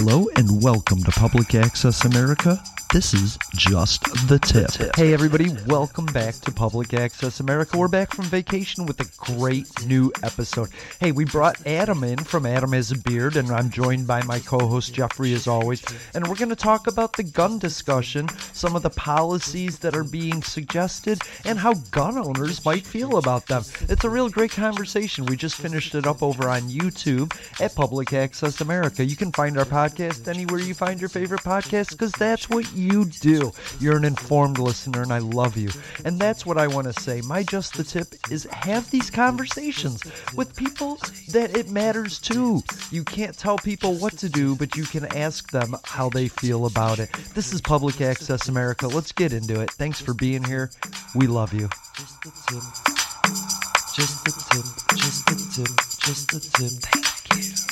Hello and welcome to Public Access America. This is just the tip. Hey, everybody, welcome back to Public Access America. We're back from vacation with a great new episode. Hey, we brought Adam in from Adam Has a Beard, and I'm joined by my co host Jeffrey as always. And we're going to talk about the gun discussion, some of the policies that are being suggested, and how gun owners might feel about them. It's a real great conversation. We just finished it up over on YouTube at Public Access America. You can find our podcast anywhere you find your favorite podcast because that's what you do. You're an informed listener, and I love you. And that's what I want to say. My just the tip is have these conversations with people that it matters to. You can't tell people what to do, but you can ask them how they feel about it. This is Public Access America. Let's get into it. Thanks for being here. We love you. Just the tip. Just the tip. Just the tip. Just the tip. Thank you.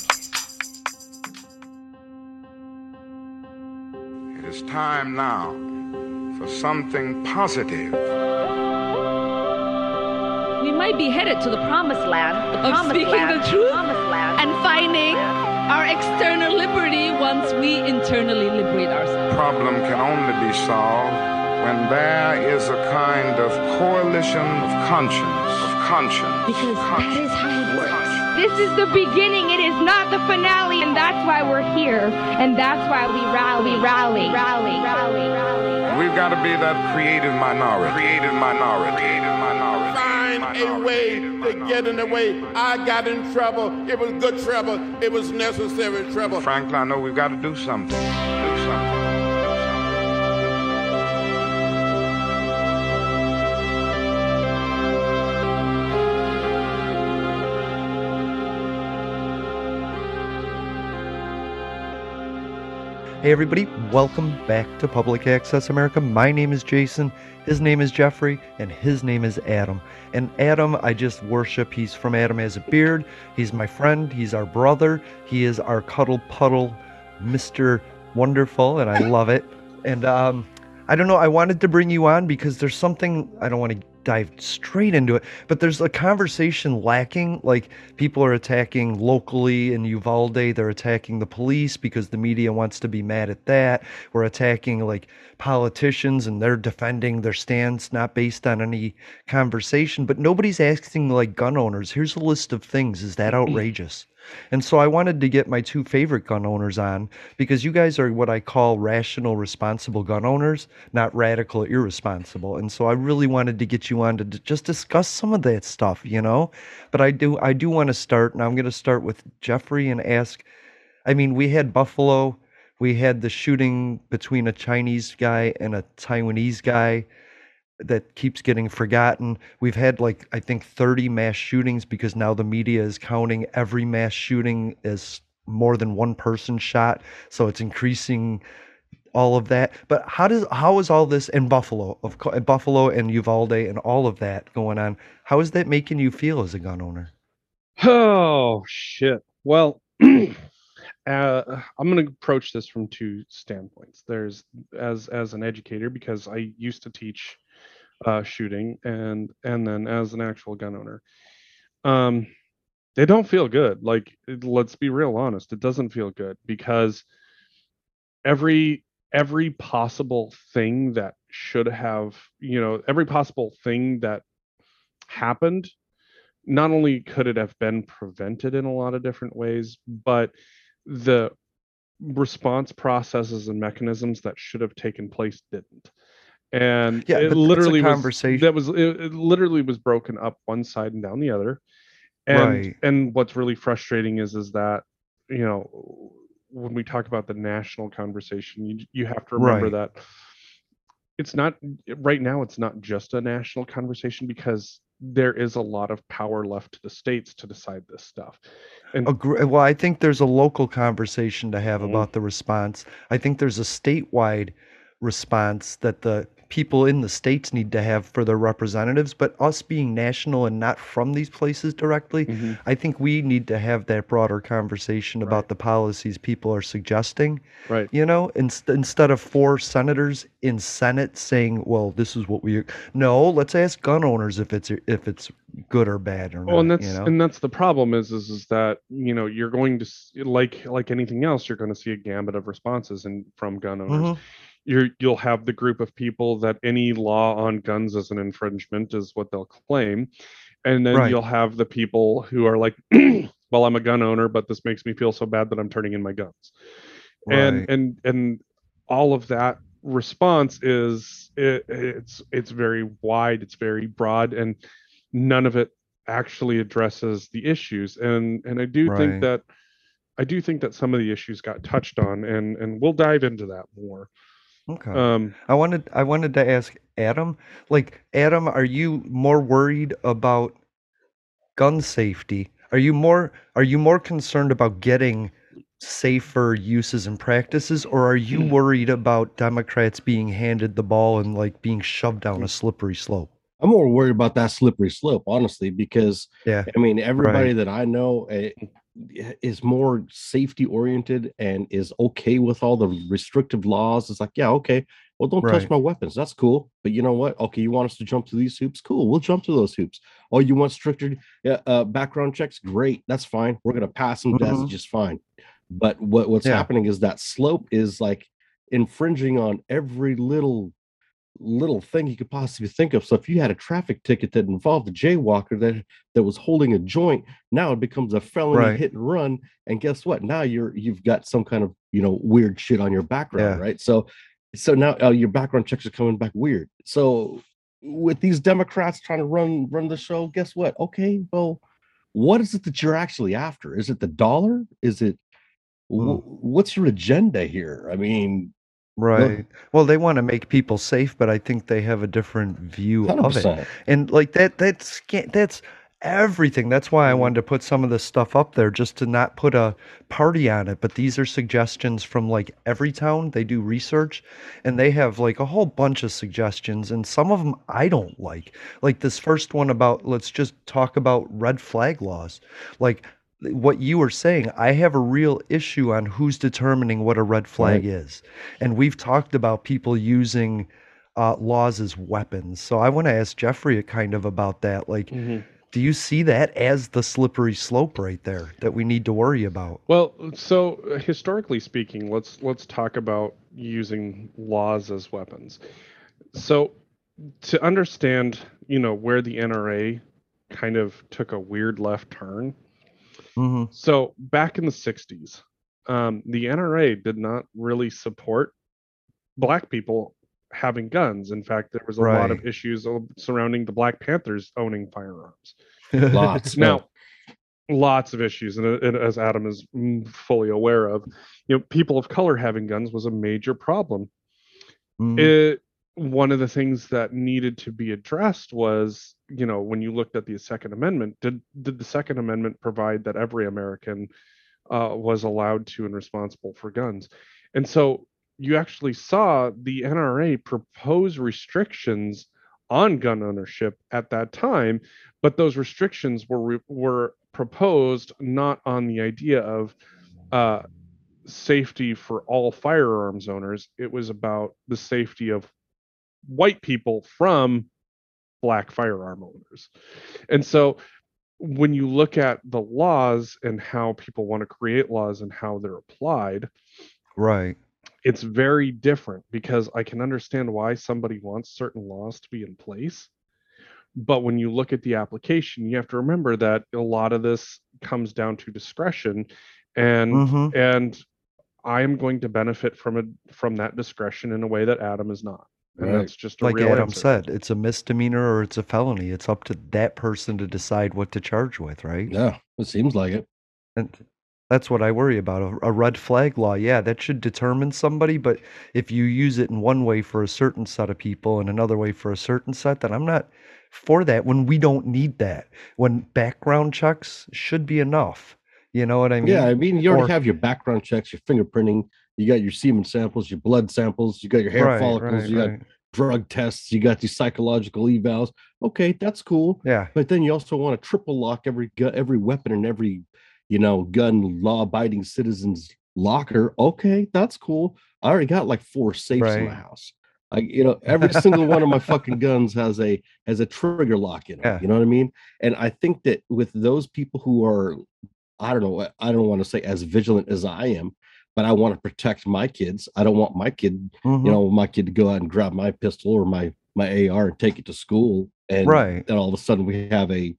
Is time now for something positive. We might be headed to the promised land. The Of promised speaking land, the truth promised land. and finding our external liberty once we internally liberate ourselves. Problem can only be solved when there is a kind of coalition of conscience, of conscience. Because that is how. Conscience. This is the beginning. It is not the finale, and that's why we're here, and that's why we rally, rally, rally, rally, rally. We've got to be that creative minority. Creative minority. Creative minority. find a way to get in the way. I got in trouble. It was good trouble. It was necessary trouble. Franklin, I know we've got to do something. Do something. Hey, everybody, welcome back to Public Access America. My name is Jason, his name is Jeffrey, and his name is Adam. And Adam, I just worship. He's from Adam Has a Beard. He's my friend, he's our brother, he is our cuddle puddle, Mr. Wonderful, and I love it. And um, I don't know, I wanted to bring you on because there's something I don't want to dive straight into it, but there's a conversation lacking. Like people are attacking locally in Uvalde, they're attacking the police because the media wants to be mad at that. We're attacking like politicians and they're defending their stance, not based on any conversation. But nobody's asking like gun owners, here's a list of things. Is that outrageous? And so I wanted to get my two favorite gun owners on because you guys are what I call rational, responsible gun owners, not radical, irresponsible. And so I really wanted to get you on to d- just discuss some of that stuff, you know. But I do, I do want to start, and I'm going to start with Jeffrey and ask. I mean, we had Buffalo, we had the shooting between a Chinese guy and a Taiwanese guy that keeps getting forgotten. We've had like I think 30 mass shootings because now the media is counting every mass shooting as more than one person shot, so it's increasing all of that. But how does how is all this in Buffalo, of Buffalo and Uvalde and all of that going on? How is that making you feel as a gun owner? Oh shit. Well, uh, I'm going to approach this from two standpoints. There's as as an educator because I used to teach uh, shooting, and and then as an actual gun owner, um, they don't feel good. Like let's be real honest, it doesn't feel good because every every possible thing that should have you know every possible thing that happened not only could it have been prevented in a lot of different ways, but the response processes and mechanisms that should have taken place didn't. And Yeah, it literally was, conversation. that was it, it literally was broken up one side and down the other. And Right. and what's really frustrating is is that you know when we talk about the national conversation, you you have to remember Right. that it's not right now it's not just a national conversation because there is a lot of power left to the states to decide this stuff and Agree. Well, I think there's a local conversation to have Mhm. about the response. I think there's a statewide response that the people in the states need to have for their representatives, but us being national and not from these places directly, Mm-hmm. I think we need to have that broader conversation about the policies people are suggesting. Right. You know, inst- instead of four senators in Senate saying, "Well, this is what we," no, let's ask gun owners if it's if it's good or bad or not. Well, and that's you know? and that's the problem is is is that you know you're going to like like anything else you're going to see a gambit of responses and from gun owners. Mhm. You're you'll have the group of people that any law on guns is an infringement is what they'll claim, and then Right. you'll have the people who are like, well, I'm a gun owner, but this makes me feel so bad that I'm turning in my guns, and and and all of that response is it, it's it's very wide, it's very broad, and none of it actually addresses the issues. And and i do Right. think that i do think that some of the issues got touched on and and we'll dive into that more Okay. um I wanted I wanted to ask Adam, like Adam, are you more worried about gun safety? Are you more are you more concerned about getting safer uses and practices or are you worried about Democrats being handed the ball and like being shoved down a slippery slope? I'm more worried about that slippery slope, honestly, because Yeah. I mean, everybody Right. that I know eh, is more safety oriented and is okay with all the restrictive laws. It's like, yeah, okay, well, don't touch my weapons. That's cool. But you know what? Okay, you want us to jump to these hoops? Cool, we'll jump to those hoops. Oh, you want stricter uh, uh, background checks? Great, that's fine. We're gonna pass them. That's Mhm. just fine. But what what's Yeah. happening is that slope is like infringing on every little little thing you could possibly think of. So if you had a traffic ticket that involved a jaywalker that that was holding a joint, now it becomes a felony Right. hit and run. And guess what? Now you're you've got some kind of you know weird shit on your background, Yeah. right? So so now uh, your background checks are coming back weird. So with these Democrats trying to run run the show, guess what? Okay, well, what is it that you're actually after? Is it the dollar? Is it wh- what's your agenda here? I mean, Right. Well, they want to make people safe, but I think they have a different view of it. And like that that's that's everything. That's why I wanted to put some of this stuff up there just to not put a party on it, but these are suggestions from like Everytown. They do research and they have like a whole bunch of suggestions and some of them I don't like. Like this first one about let's just talk about red flag laws. Like what you were saying, I have a real issue on who's determining what a red flag Right. is. And we've talked about people using uh, laws as weapons. So I want to ask Jeffrey kind of about that. Like, Mhm. do you see that as the slippery slope right there that we need to worry about? well so uh, historically speaking let's let's talk about using laws as weapons so to understand you know where the nra kind of took a weird left turn hmm So back in the 60s, um, the NRA did not really support black people having guns. In fact, there was a lot of issues surrounding the Black Panthers owning firearms. lots. Now, lots of issues, and, uh, and as Adam is mm, fully aware of, you know, people of color having guns was a major problem. Mhm. It one of the things that needed to be addressed was, you know, when you looked at the Second Amendment, did did the Second Amendment provide that every American uh, was allowed to and responsible for guns? And so you actually saw the NRA propose restrictions on gun ownership at that time, but those restrictions were re- were proposed not on the idea of uh, safety for all firearms owners. It was about the safety of white people from black firearm owners. And so when you look at the laws and how people want to create laws and how they're applied, Right. it's very different because I can understand why somebody wants certain laws to be in place. But when you look at the application, you have to remember that a lot of this comes down to discretion and Mhm. and I am going to benefit from it from that discretion in a way that Adam is not. And Right. that's just a Like Adam answer. said, it's a misdemeanor or it's a felony. It's up to that person to decide what to charge with, right? Yeah, it seems like it. And that's what I worry about. A, a red flag law, yeah, that should determine somebody. But if you use it in one way for a certain set of people and another way for a certain set, then I'm not for that when we don't need that. When background checks should be enough. You know what I mean? Yeah, I mean, you already Or- have your background checks, your fingerprinting, you got your semen samples, your blood samples, you got your hair Right, follicles, right, you got drug tests, you got these psychological evals. Okay, that's cool. Yeah. But then you also want to triple lock every gu- every weapon in every, you know, gun law abiding citizens locker. Okay, that's cool. I already got like four safes in my house. I, you know, every single one of my fucking guns has a has a trigger lock in it. Yeah. You know what I mean? And I think that with those people who are, I don't know, I don't want to say as vigilant as I am, but I want to protect my kids. I don't want my kid, Mhm. you know, my kid to go out and grab my pistol or my my AR and take it to school, and Right. then all of a sudden we have a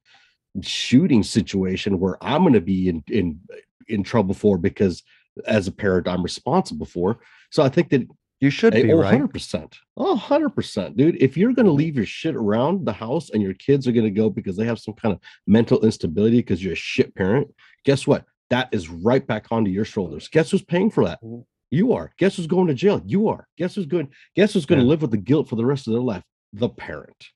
shooting situation where I'm going to be in in in trouble for because as a parent I'm responsible for. So I think that you should be oh, right. 100%. Oh, 100%, dude. If you're going to leave your shit around the house and your kids are going to go because they have some kind of mental instability because you're a shit parent, guess what? That is right back onto your shoulders. Guess who's paying for that? Mhm. You are. Guess who's going to jail? You are. Guess who's going guess who's going to live with the guilt for the rest of their life? The parent.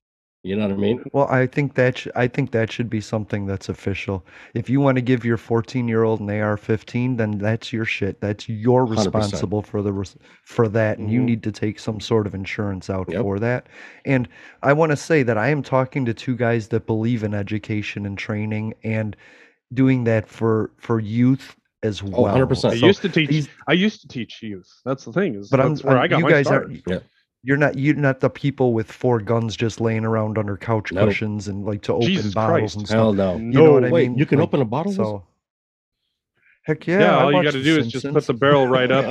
You know what I mean? Well, I think that sh- I think that should be something that's official. If you want to give your 14 year old an AR-15, then that's your shit. That's you're 100%. responsible for the res- for that, and you Mhm. need to take some sort of insurance out Yep. for that. And I want to say that I am talking to two guys that believe in education and training and doing that for for youth as oh, well. 100%. I So used to teach. these- I used to teach youth. That's the thing is. But I'm, where I'm- I got you my guys start. aren't. Yeah. You're not. You're not the people with four guns just laying around under couch Nope. cushions and like to open Jesus bottles Christ. and stuff. Hell no. You know what I mean? you can Like, open a bottle? Wilson? So, heck yeah! Yeah, I all you got to The do is just put the barrel right up.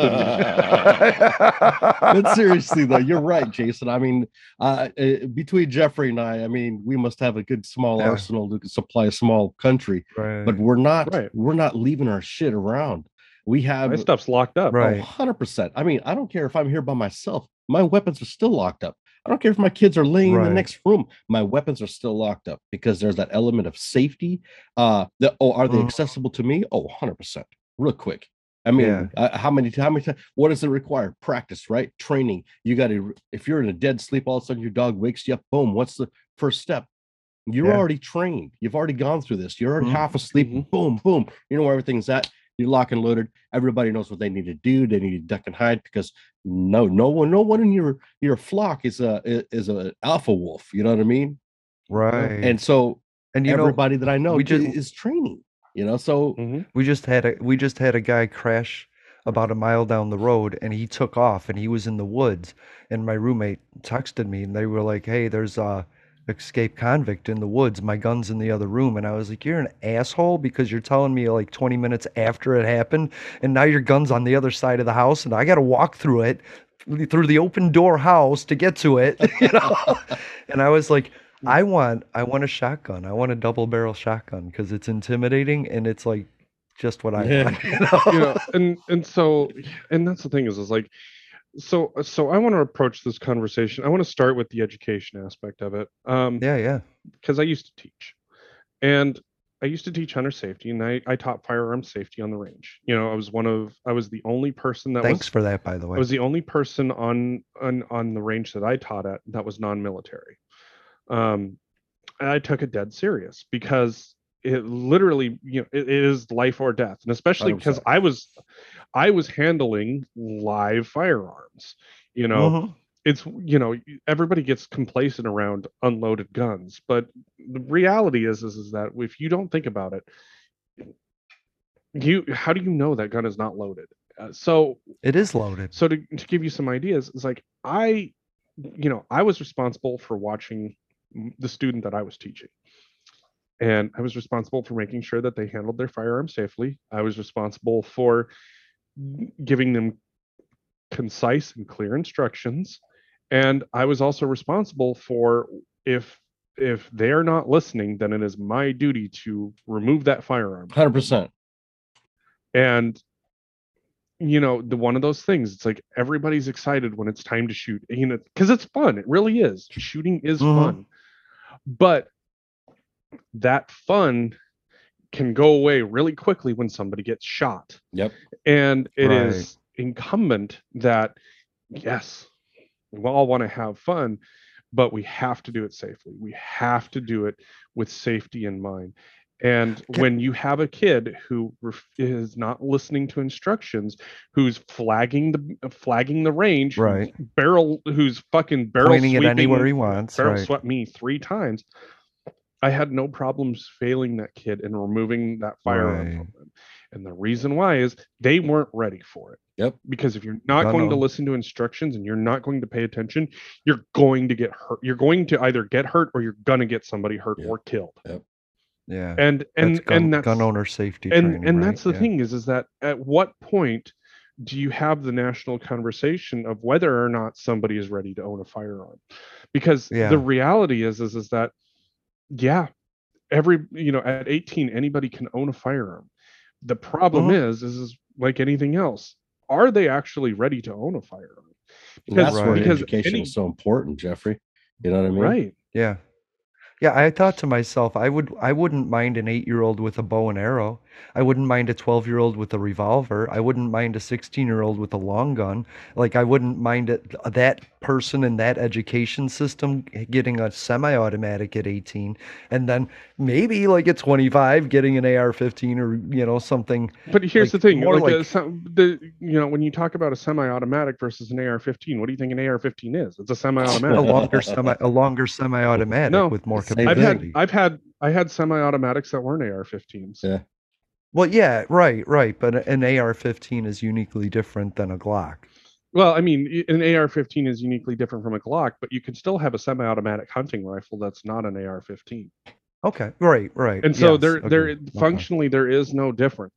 And, but seriously though you're right jason i mean uh, uh, between jeffrey and i i mean we must have a good small Yeah. arsenal to supply a small country right. but we're not Right. we're not leaving our shit around we have my stuff's locked up. Right. oh, 100% i mean i don't care if i'm here by myself my weapons are still locked up i don't care if my kids are laying in the next room my weapons are still locked up because there's that element of safety uh the, oh are they Mhm. accessible to me oh 100% real quick I mean, Yeah. uh, how many how many times? What does it require? Practice, right? Training. You got to. If you're in a dead sleep, all of a sudden your dog wakes you up. Boom. What's the first step? You're Yeah. already trained. You've already gone through this. You're already Mhm. half asleep. Mhm. Boom, boom. You know where everything's at. You're lock and loaded. Everybody knows what they need to do. They need to duck and hide because no, no one, no one in your your flock is a is a alpha wolf. You know what I mean? right. And so and you know, everybody that I know we just- is training. You know, so Mhm. we just had a we just had a guy crash about a mile down the road, and he took off, and he was in the woods. And my roommate texted me, and they were like, "Hey, there's a escaped convict in the woods. My gun's in the other room." And I was like, "You're an asshole because you're telling me like 20 minutes after it happened, and now your gun's on the other side of the house, and I got to walk through it." through the open door house to get to it you know and i was like i want i want a shotgun i want a double barrel shotgun because it's intimidating and it's like just what i Yeah. want you know? you know, and and so and that's the thing is is like so so I want to approach this conversation. I want to start with the education aspect of it. Um yeah yeah because I used to teach. And I used to teach hunter safety and I, I taught firearm safety on the range. You know, I was one of I was the only person that thanks was for that by the way I was the only person on on on the range that I taught at that was non-military. Um, and I took it dead serious because it literally, you know, it, is life or death, and especially because I was, I was handling live firearms. You know, Mhm. it's you know everybody gets complacent around unloaded guns, but the reality is is, is that if you don't think about it, you how do you know that gun is not loaded? Uh, so it is loaded so to, to give you some ideas it's like i you know i was responsible for watching the student that i was teaching and i was responsible for making sure that they handled their firearm safely i was responsible for giving them concise and clear instructions and i was also responsible for if if they're not listening then it is my duty to remove that firearm 100%. and you know the one of those things it's like everybody's excited when it's time to shoot you know because it's fun it really is shooting is Mhm. fun but that fun can go away really quickly when somebody gets shot Yep. and it is Right. incumbent that yes we all want to have fun but we have to do it safely we have to do it with safety in mind And Can- when you have a kid who ref- is not listening to instructions, who's flagging the flagging the range, Right. barrel, who's fucking barrel Pointing it anywhere he wants. barrel Right. swept me three times. I had no problems failing that kid and removing that firearm Right. from them. And the reason why is they weren't ready for it. Yep. Because if you're not No, going to listen to instructions and you're not going to pay attention, you're going to get hurt. You're going to either get hurt or you're gonna get somebody hurt Yeah. or killed. Yep. Yeah. And and that's gun, and that's gun owner safety and training, and right? that's the Yeah. thing is is that at what point do you have the national conversation of whether or not somebody is ready to own a firearm because Yeah. the reality is is is that yeah every you know at 18 anybody can own a firearm the problem Mhm. is is is like anything else are they actually ready to own a firearm And that's Right. because education any- is so important, Jeffrey. You know what I mean? right Yeah. Yeah, I thought to myself, I would I wouldn't mind an 8-year-old with a bow and arrow. I wouldn't mind a 12-year-old with a revolver. I wouldn't mind a 16-year-old with a long gun. Like I wouldn't mind it, that person in that education system getting a semi-automatic at 18 and then maybe like at 25 getting an AR-15 or you know something but here's Like, the thing more like, uh, like- sem- the you know when you talk about a semi-automatic versus an ar-15 what do you think an ar-15 is it's a a semi-automatic longer semi a longer semi-automatic No, with more same I've capacity. had I've had I had semi-automatics that weren't AR-15s. Yeah. Well, yeah, right, right. But an AR-15 is uniquely different than a Glock. Well, I mean, an AR-15 is uniquely different from a Glock, but you can still have a semi-automatic hunting rifle that's not an AR-15. Okay, right, right. And so yes, there, there. Okay. functionally, there is no difference.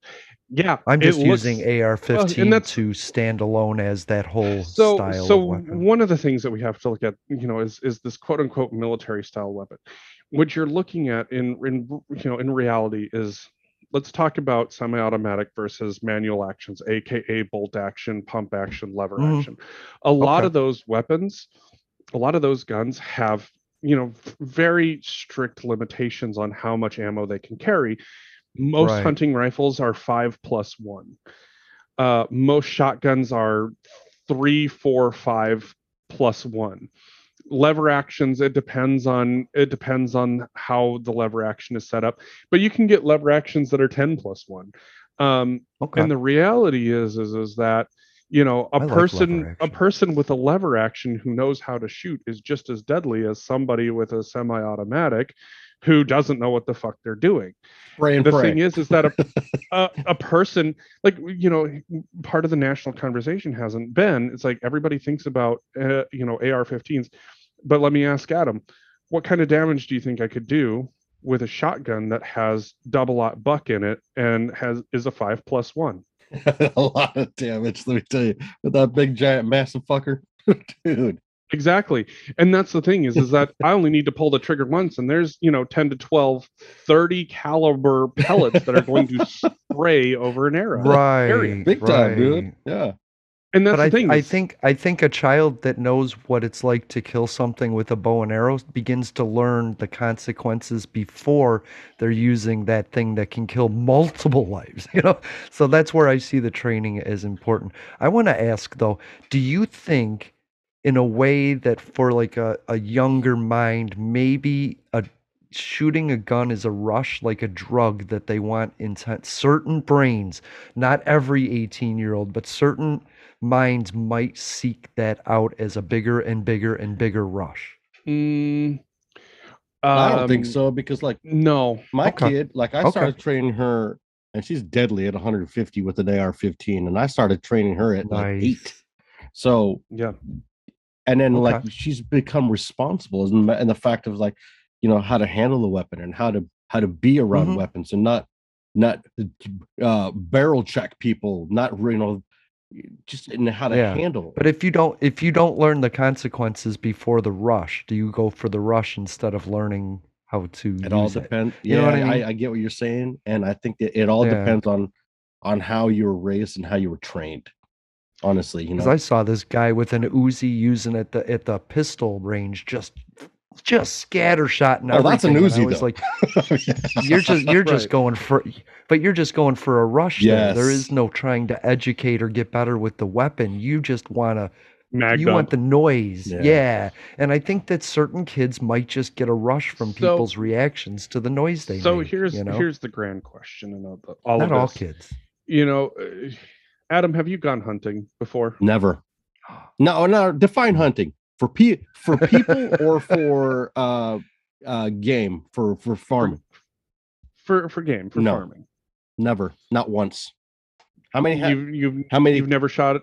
Yeah, I'm just looks- using AR-15 and to stand alone as that whole so style so of weapon. one of the things that we have to look at you know is is this quote unquote military style weapon what you're looking at in in you know in reality is let's talk about semi-automatic versus manual actions aka bolt action pump action lever Mhm. action a lot Okay. of those weapons a lot of those guns have you know very strict limitations on how much ammo they can carry most Right. hunting rifles are five plus one uh, most shotguns are three, four, five plus one. Lever actions, it depends on it depends on how the lever action is set up, but you can get lever actions that are 10 plus one. Um, okay. and the reality is is is that you know a I person lever a person with a lever action who knows how to shoot is just as deadly as somebody with a semi-automatic who doesn't know what the fuck they're doing Pray and the pray. thing is is that a, a a person like you know part of the national conversation hasn't been it's like everybody thinks about uh, you know ar-15s but let me ask adam what kind of damage do you think i could do with a shotgun that has double aught buck in it and has is a five plus one a lot of damage, let me tell you. With that big giant massive fucker. Dude. Exactly and that's the thing is is that i only need to pull the trigger once and there's you know 10 to 12 30 caliber pellets that are going to spray over an arrow right, Big time, dude. Yeah. and that's But the I, thing I think I think a child that knows what it's like to kill something with a bow and arrow begins to learn the consequences before they're using that thing that can kill multiple lives. You know, so that's where I see the training as important. I want to ask though, do you think, in a way that for like a, a younger mind, maybe a shooting a gun is a rush like a drug that they want intent certain brains not every 18 year old but certain minds might seek that out as a bigger and bigger and bigger rush. Mm, I don't think um, so because like No. my Okay. kid, like I Okay. started training her and she's deadly at 150 with an AR-15 and I started training her at like 8. So, Yeah. And then Okay. like she's become responsible and, and the fact of like, you know, how to handle the weapon and how to how to be around Mhm. weapons and not not uh barrel check people, not you know just in how to Yeah, handle. But if you don't if you don't learn the consequences before the rush, do you go for the rush instead of learning how to it all it? depends. You Yeah, know what I I. I, get what you're saying, and I think that it all Yeah. depends on on how you were raised and how you were trained. Honestly, you Because know, I saw this guy with an Uzi using at the at the pistol range, just just scatter shot and Oh, that's an everything, and Uzi, was though. like, you're just you're just going for but you're just going for a rush there. there Yes. is no trying to educate or get better with the weapon you just want to Mag you gun. want the noise. Yeah. Yeah. And I think that certain kids might just get a rush from So- people's reactions to the noise they so make. here's you know? here's the grand question and all, the, all not of all this. kids. You know, uh, Adam, have you gone hunting before? Never. No, no. Define hunting for pe for people or for uh uh game for for farming. For for game for No. farming. Never. Not once. How many? Ha- You've you've how many? you've never shot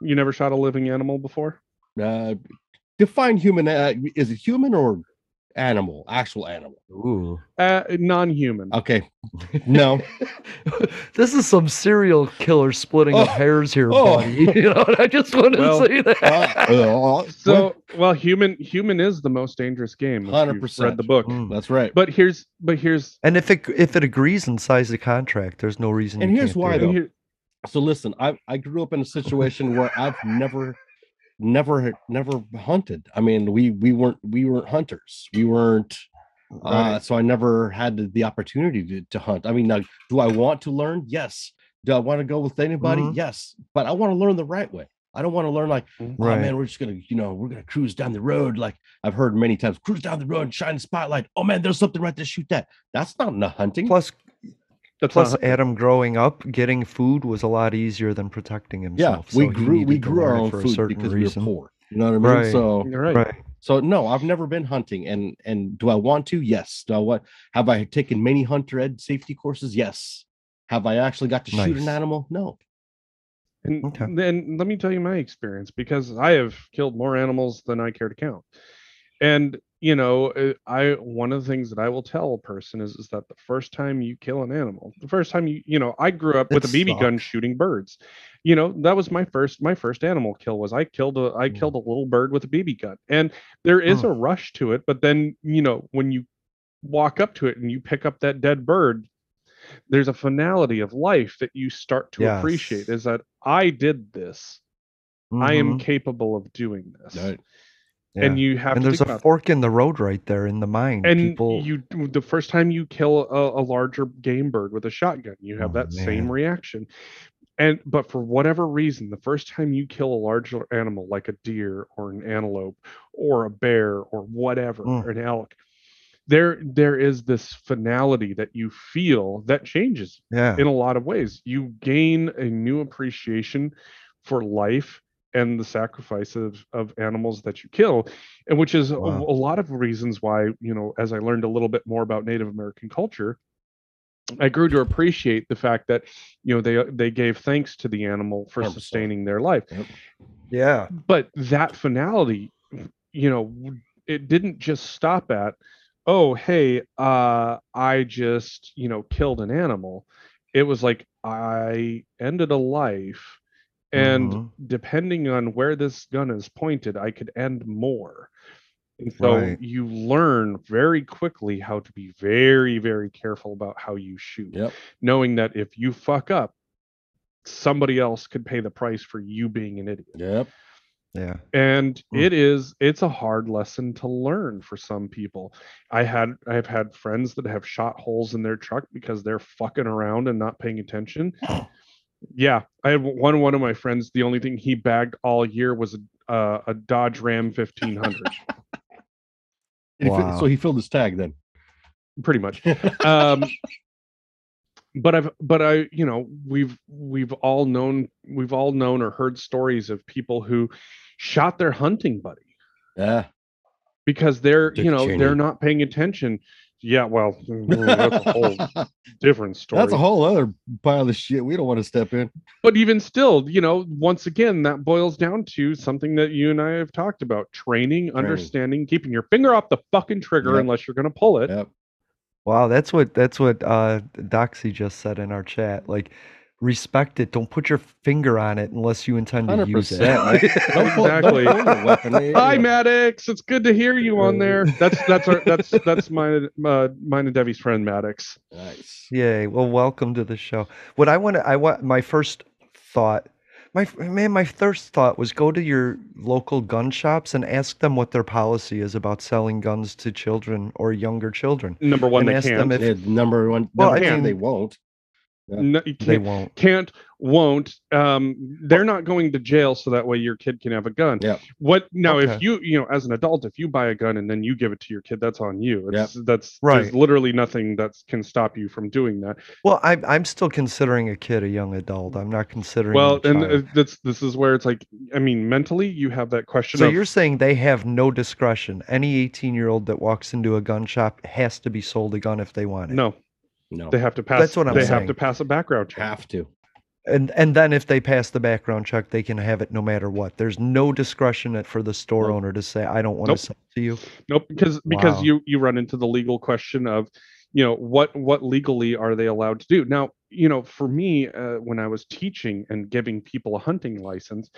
you never shot a living animal before? Uh, define human. Uh, is it human or animal? Actual animal. Ooh. Uh, non-human. Okay. No. this is some serial killer splitting of Oh, hairs here, oh. buddy. You know, and I just wanted Well, to say that. Uh, uh, So, well, human human is the most dangerous game. 100%. Read the book, Mm. that's right. but here's but here's And if it if it agrees and signs the contract, there's no reason. And you here's can't do why, it. though. here, so listen, I I grew up in a situation where I've never, never, never hunted. I mean, we we weren't we weren't hunters. We weren't. Uh, Right. so I never had the, opportunity to, to hunt. I mean, now, do I want to learn? Yes. Do I want to go with anybody? Mhm. Yes. But I want to learn the right way. I don't want to learn like, oh Right. man, we're just gonna, you know, we're gonna cruise down the road. Like I've heard many times, cruise down the road and shine the spotlight. Oh man, there's something right there. Shoot that. That's not enough hunting. Plus, that's plus, not, Adam growing up, getting food was a lot easier than protecting himself. yeah, himself. we so grew we grew our learn it own for a food because reason. we were poor. You know what I mean? Right. So right. Right. So no, I've never been hunting, and and do I want to? Yes. Do I what? Have I taken many hunter ed safety courses? Yes. Have I actually got to shoot an animal? No. And Okay. then let me tell you my experience because I have killed more animals than I care to count. And you know, uh, I one of the things that I will tell a person is is that the first time you kill an animal, the first time you you know, I grew up with a BB gun shooting birds. You know, that was my first my first animal kill was I killed a I Mm. killed a little bird with a BB gun. And there is Mm. a rush to it, but then, you know, when you walk up to it and you pick up that dead bird, there's a finality of life that you start to appreciate is that I did this. I am Mhm. capable of doing this. Right. And you have and to there's a fork in the road right there in the mind. and People, you the first time you kill a, a larger game bird with a shotgun, you have Oh, that same reaction. And but for whatever reason, the first time you kill a larger animal like a deer or an antelope or a bear or whatever, Mm. or an elk, there there is this finality that you feel that changes yeah, in a lot of ways. You gain a new appreciation for life and the sacrifice of, of animals that you kill, and which is a, Wow. a lot of reasons why, you know, as I learned a little bit more about Native American culture, I grew to appreciate the fact that, you know, they they gave thanks to the animal for 100%. sustaining their life. yeah, But that finality, you know, it didn't just stop at, oh, hey, uh, I just, you know, killed an animal. It was like I ended a life, and Mhm. depending on where this gun is pointed, I could end more. And so Right. you learn very quickly how to be very, very careful about how you shoot, Yep. knowing that if you fuck up, somebody else could pay the price for you being an idiot Yep. yeah. and Mm. it is it's a hard lesson to learn for some people i had i've had friends that have shot holes in their truck because they're fucking around and not paying attention yeah i had one one of my friends the only thing he bagged all year was a, uh, a dodge ram 1500 And he fi- Wow. So he filled his tag then. pretty much um but i've but i you know we've we've all known we've all known or heard stories of people who shot their hunting buddy Yeah. because they're Dick you know Cheney. they're not paying attention yeah well that's a whole different story That's a whole other pile of shit we don't want to step in. but even still you know once again that boils down to something that you and i have talked about training, understanding keeping your finger off the fucking trigger Yep. unless you're going to pull it Yep. Wow, that's what that's what uh Doxy just said in our chat. Like, respect it. Don't put your finger on it unless you intend to Hundred use it. percent. Exactly. don't pull your weapon. hi maddox it's good to hear you on there that's that's our that's that's mine uh, mine and debbie's friend maddox Nice. Yay! Well, welcome to the show. What I want to, I want my first thought, my man, my first thought was go to your local gun shops and ask them what their policy is about selling guns to children or younger children. number one And they ask can't them if- Yeah, number one. Well, number I two, mean- they won't. Yeah. No, you They can't, won't. can't, won't. Um, they're not going to jail so that way your kid can have a gun. Yep. What now? Okay. If you, you know, as an adult, if you buy a gun and then you give it to your kid, that's on you. It's, That's Right. There's literally nothing that can stop you from doing that. Well, I'm I'm still considering a kid a young adult. I'm not considering. Well, and uh, that's this is where it's like, I mean, mentally, you have that question. So of, you're saying they have no discretion. Any 18 year old that walks into a gun shop has to be sold a gun if they want it. no, No, they have to pass. That's what I'm they have to pass a background check. have to. And and then if they pass the background check, they can have it no matter what. There's no discretion for the store Nope. owner to say I don't want Nope. to sell to you. Nope, because because Wow. you you run into the legal question of, you know, what what legally are they allowed to do? Now, you know, for me, uh, when I was teaching and giving people a hunting license,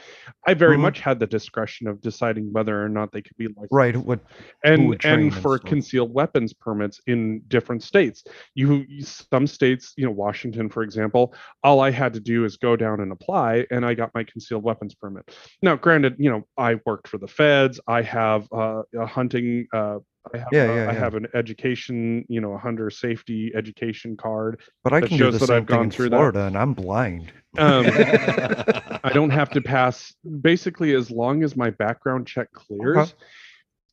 I very Mhm. much had the discretion of deciding whether or not they could be licensed. Right. What and and and for stuff. concealed weapons permits in different states you you- some states you know washington for example all i had to do is go down and apply and i got my concealed weapons permit now granted you know i worked for the feds i have uh, a hunting uh, I have, Yeah, uh, yeah, I have an education, you know, a hunter safety education card. but I that can do the that same I've thing gone in through that. Florida and I'm blind. Um, I don't have to pass basically as long as my background check clears.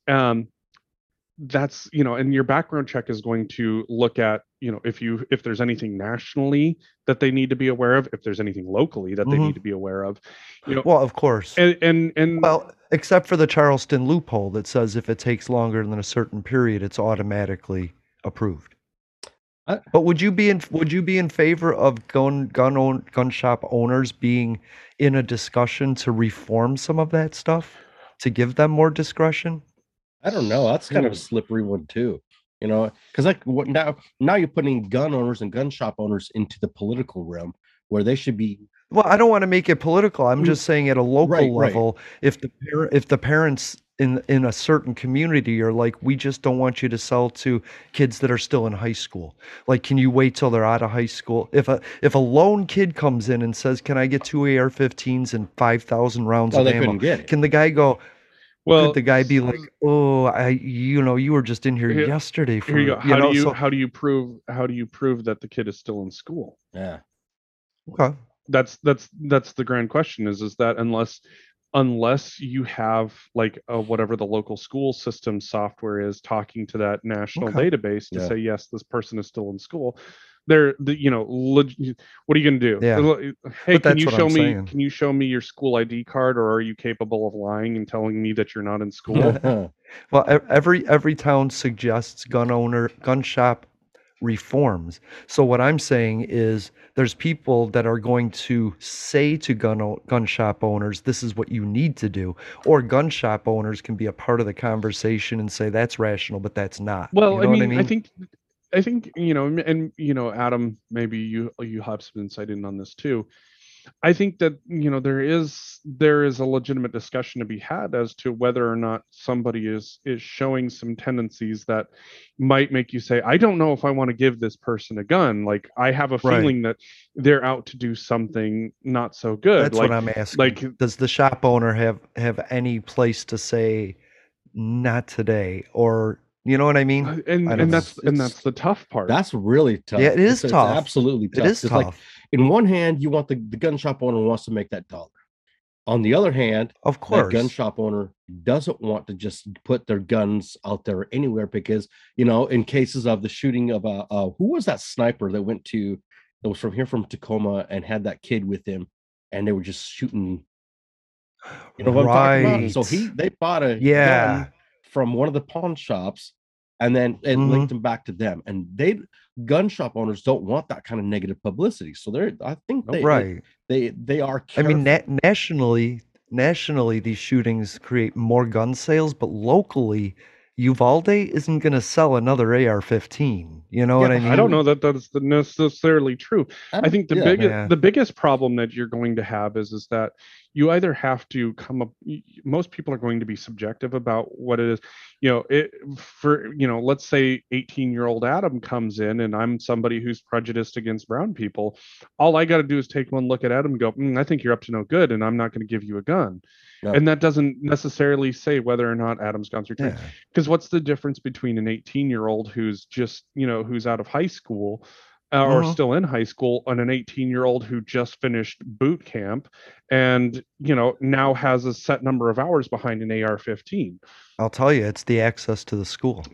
Um, that's you know, and your background check is going to look at you know if you if there's anything nationally that they need to be aware of, if there's anything locally that they Mhm. need to be aware of, you know, Well, of course. and and, and Well, except for the Charleston loophole that says if it takes longer than a certain period, it's automatically approved. But would you be in would you be in favor of gun gun own, gun shop owners being in a discussion to reform some of that stuff to give them more discretion? I don't know. That's kind of a slippery one too. You know, because like what now? Now you're putting gun owners and gun shop owners into the political realm where they should be. Well, I don't want to make it political. I'm Mm, just saying at a local right, right. level, if the par- if the parents in in a certain community are like, we just don't want you to sell to kids that are still in high school. Like, can you wait till they're out of high school? If a if a lone kid comes in and says, "Can I get two AR-15s and five thousand rounds Oh, of ammo?" Can the guy go? Well, could the guy be like, "Oh, I, you know, you were just in here Here- yesterday for here you go. How know, do you so- how do you prove how do you prove that the kid is still in school? Yeah. okay. that's that's that's the grand question is is that unless unless you have like uh, whatever the local school system software is talking to that national Okay. database to Yeah. say yes this person is still in school they're the you know leg- what are you going to do Yeah. Hey But can you show I'm me saying. can you show me your school id card or are you capable of lying and telling me that you're not in school Well, every Everytown suggests gun owner gun shop reforms. So what I'm saying is there's people that are going to say to gun o- gun shop owners this is what you need to do or gun shop owners can be a part of the conversation and say that's rational but that's not. Well, You I, know what mean, I think, I think you know, and- and you know, Adam, maybe you you have some insight in on this too. I think that you know there is there is a legitimate discussion to be had as to whether or not somebody is is showing some tendencies that might make you say, I don't know if I want to give this person a gun. Like I have a Right. feeling that they're out to do something not so good. That's like, what I'm asking. like does the shop owner have have any place to say not today or you know what I mean? uh, and I and that's and that's the tough part. That's really tough. Yeah, it is It's- it's tough. absolutely tough. It is 'cause, tough. Like in one hand, you want the, the gun shop owner wants to make that dollar. On the other hand, of that course. gun shop owner doesn't want to just put their guns out there anywhere because you know in cases of the shooting of a uh, who was that sniper that went to that was from here from Tacoma and had that kid with him and they were just shooting you know what I'm talking about so he they bought a Yeah. From one of the pawn shops and then it Mhm. linked them back to them and they gun shop owners don't want that kind of negative publicity so they're i think they right. they they are I mean, na- nationally, nationally, these shootings create more gun sales, but locally, Uvalde isn't going to sell another AR-15. You know Yeah, what I mean? I don't know that that's necessarily true. I don't- think the yeah. biggest Yeah. the biggest problem that you're going to have is is that you either have to come up. Most people are going to be subjective about what it is. You know, it for you know, let's say 18 year old Adam comes in, and I'm somebody who's prejudiced against brown people. All I got to do is take one look at Adam and go, "Mm, I think you're up to no good, and I'm not going to give you a gun. Yeah. And that doesn't necessarily say whether or not Adam's gone through training Yeah. because what's the difference between an 18 year old who's just you know who's out of high school uh, or Mhm. still in high school on an 18 year old who just finished boot camp and you know now has a set number of hours behind an AR-15. I'll tell you, it's the access to the school.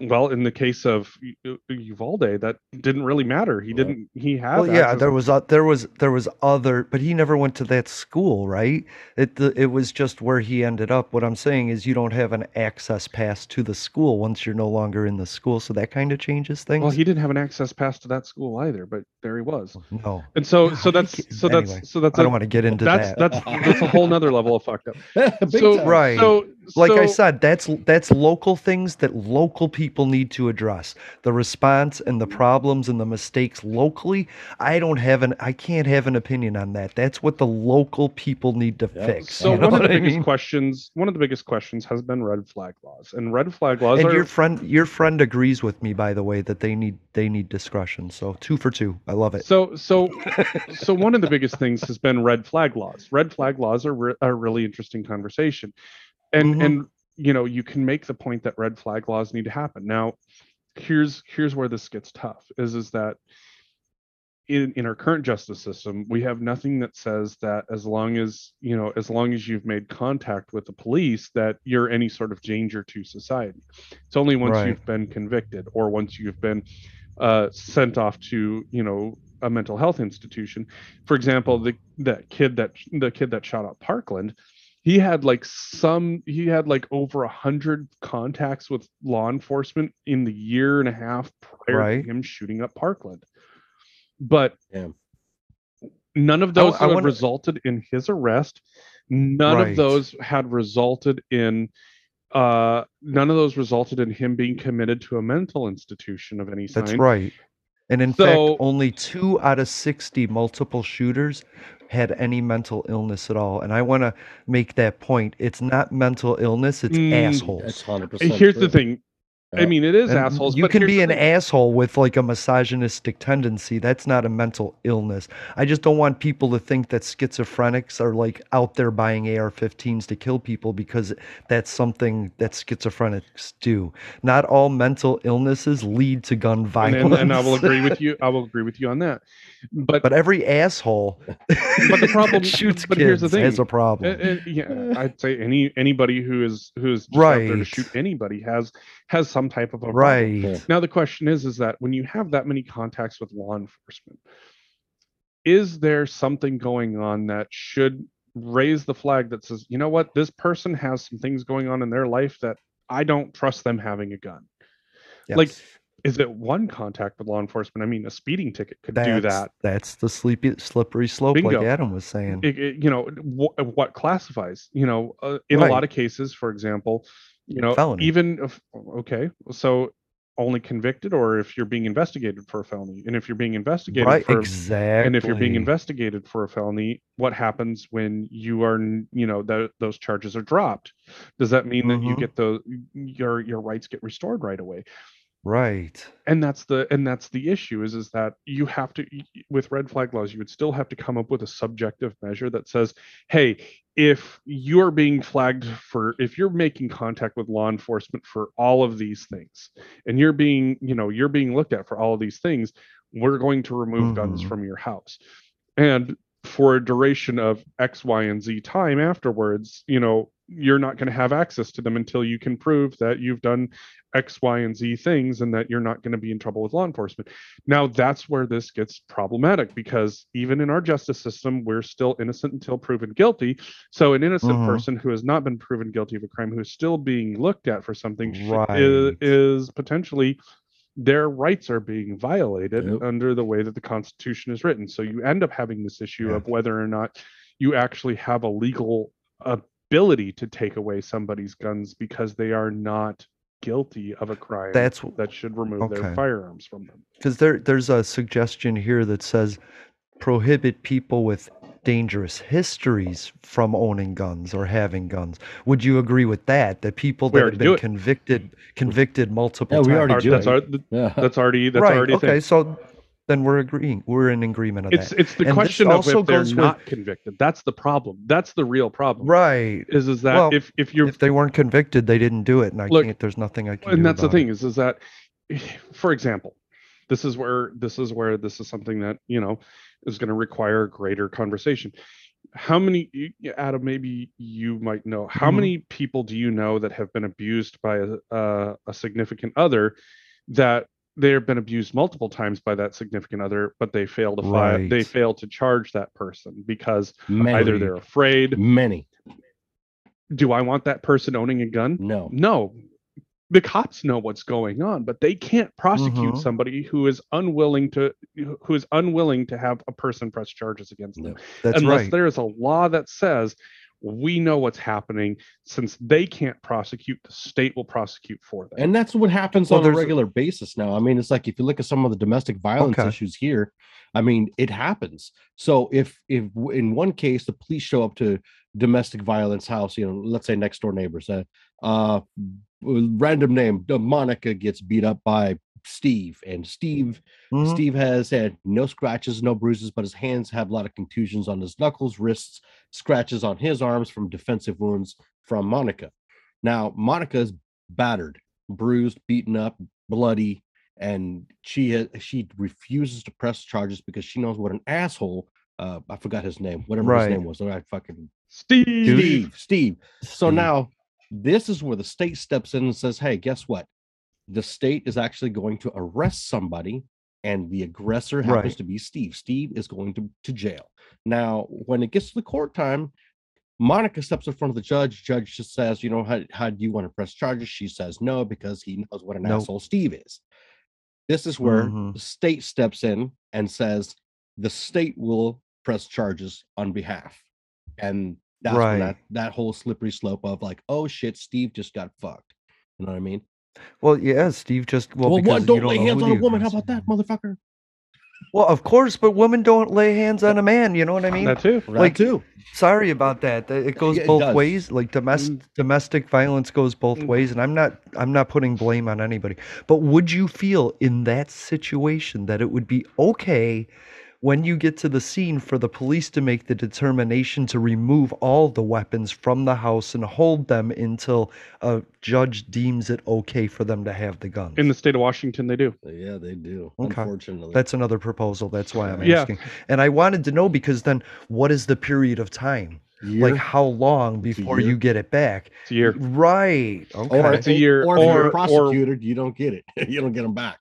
S- Well, in the case of U- U- uh, Uvalde, that didn't really matter. He didn't. He had. Well, yeah, there was o- there was there was other, but he never went to that school, right? It the, it was just where he ended up. What I'm saying is, you don't have an access pass to the school once you're no longer in the school, so that kind of changes things. Well, he didn't have an access pass to that school either, but there he was. no, And so, so that's so that's anyway, so that's I a- don't want to get into that's that. that's that's a whole nother level of fucked up. Big So time. Right. So like I said, that's that's local things that local people need to address. The response and the problems and the mistakes locally. I don't have an I can't have an opinion on that. That's what the local people need to Yeah. fix. So you know one of the what I biggest mean? questions, one of the biggest questions has been red flag laws, and red flag laws And are your friend your friend agrees with me by the way that they need they need discretion. So two for two. I love it. so so so one of the biggest things has been red flag laws. Red flag laws are re- a really interesting conversation, and Mhm. and you know you can make the point that red flag laws need to happen. Now, here's here's where this gets tough. Is is that in in our current justice system, we have nothing that says that as long as you know as long as you've made contact with the police that you're any sort of danger to society. It's only once Right. you've been convicted or once you've been uh, sent off to you know a mental health institution. For example, the that kid that the kid that shot up Parkland, he had like some he had like over a hundred contacts with law enforcement in the year and a half prior Right. to him shooting up Parkland. But Damn. none of I those I wanna- resulted in his arrest. None Right. of those had resulted in uh none of those resulted in him being committed to a mental institution of any kind. That's right. And in So- fact, only two out of 60 multiple shooters had any mental illness at all. And I want to make that point. It's not mental illness, it's Mm, assholes. That's hundred And percent. Here's the thing. I mean, it is And assholes. You but can be an thing. asshole with like a misogynistic tendency. That's not a mental illness. I just don't want people to think that schizophrenics are like out there buying AR-15s to kill people because that's something that schizophrenics do. Not all mental illnesses lead to gun And, violence. and, and I will agree with you. I will agree with you on that. But But every asshole but the problem shoots but kids here's the thing. has a problem. Uh, uh, yeah, I'd say any anybody who is who is right out there to shoot anybody has has some type of a problem. right. Now the question is, is that when you have that many contacts with law enforcement, is there something going on that should raise the flag that says, you know what, this person has some things going on in their life that I don't trust them having a gun. Like, Yes. Is it one contact with law enforcement? I mean, a speeding ticket could that's, do that. That's the sleepy, slippery slope, like Adam was saying. It, it- you know wh- what classifies. You know, uh, in a lot of cases, for example, you know, Felony. even if okay, so only convicted, or if you're being investigated for a felony, and if you're being investigated right, for exactly. and if you're being investigated for a felony, what happens when you are, you know, tho- those charges are dropped? Does that mean that you Mhm. get the your your rights get restored right away? Right. And that's the and that's the issue is is that you have to with red flag laws you would still have to come up with a subjective measure that says, hey, if you're being flagged for if you're making contact with law enforcement for all of these things and you're being, you know, you're being looked at for all of these things, we're going to remove guns Mhm. from your house. And for a duration of X, Y, and Z time afterwards, you know, you're not going to have access to them until you can prove that you've done X, Y, and Z things and that you're not going to be in trouble with law enforcement. Now, that's where this gets problematic because even in our justice system, we're still innocent until proven guilty. So, an innocent Mhm. person who has not been proven guilty of a crime, who is still being looked at for something, sh- is, is potentially their rights are being violated Yep. under the way that the Constitution is written. So, you end up having this issue Yeah. of whether or not you actually have a legal ability to take away somebody's guns because they are not guilty of a crime That's that should remove their firearms from them. because there there's a suggestion here that says prohibit people with dangerous histories from owning guns or having guns. Would you agree with that? That people that have been convicted convicted multiple Yeah, we times. already Our- do that's, it. Our, yeah. that's already that's right. already okay, thing. so then we're agreeing. We're in agreement of It's that. it's the And question of if they're goes with- not convicted. That's the problem. That's the real problem. right. Is is that Well, if if you're If they weren't convicted, they didn't do it, and I Look, can't. There's nothing I can do. and that's the thing it. is is that for example this is where this is where this is something that you know is going to require greater conversation how many adam maybe you might know how Mhm. many people do you know that have been abused by a, a, a significant other that they've been abused multiple times by that significant other but they fail to file they fail to charge that person because Many, either they're afraid many. do i want that person owning a gun No. no the cops know what's going on but they can't prosecute Mhm. somebody who is unwilling to who is unwilling to have a person press charges against them No. That's unless right. there is a law that says we know what's happening since they can't prosecute the state will prosecute for them And that's what happens Well, on a there's- regular basis now. I mean, it's like if you look at some of the domestic violence Okay. issues here, I mean, it happens. So if if in one case the police show up to domestic violence house, you know, let's say next door neighbors, uh, uh random name, Monica gets beat up by Steve, and Steve Mhm. Steve has had no scratches, no bruises, but his hands have a lot of contusions on his knuckles, wrists, scratches on his arms from defensive wounds from Monica. Now, Monica is battered, bruised, beaten up, bloody, and she ha- she refuses to press charges because she knows what an asshole. Uh, I forgot his name, whatever Right. his name was. I fucking steve Steve. Steve. So now this is where the state steps in and says, "Hey, guess what? The state is actually going to arrest somebody, and the aggressor happens Right. to be Steve. Steve is going to, to jail. Now, when it gets to the court time, Monica steps in front of the judge. Judge just says, "You know, how, how do you want to press charges?" She says no because he knows what an Nope. asshole Steve is. This is where Mhm. the state steps in and says the state will press charges on behalf, and that's when Right. that that whole slippery slope of like, oh shit, Steve just got fucked. You know what I mean? Well, yeah, Steve just well, Well, because what? Don't don't lay hands on a woman. How about that, motherfucker? Well, of course, but women don't lay hands on a man. You know what I mean? that too That Like- too. Sorry about that. It goes Yeah, it both does. ways. Like domestic domestic violence goes both Mm. ways, and I'm not I'm not putting blame on anybody. But would you feel in that situation that it would be okay when you get to the scene for the police to make the determination to remove all the weapons from the house and hold them until a judge deems it okay for them to have the guns? in the state of washington they do Yeah, they do. Okay. Unfortunately, That's another proposal. That's why I'm asking. Yeah. asking. And I wanted to know because then what is the period of time? Year Like how long before you get it back? it's a year Right. Okay. or It's a year, or if or- you're or- a prosecutor, you don't get it. you don't get them back.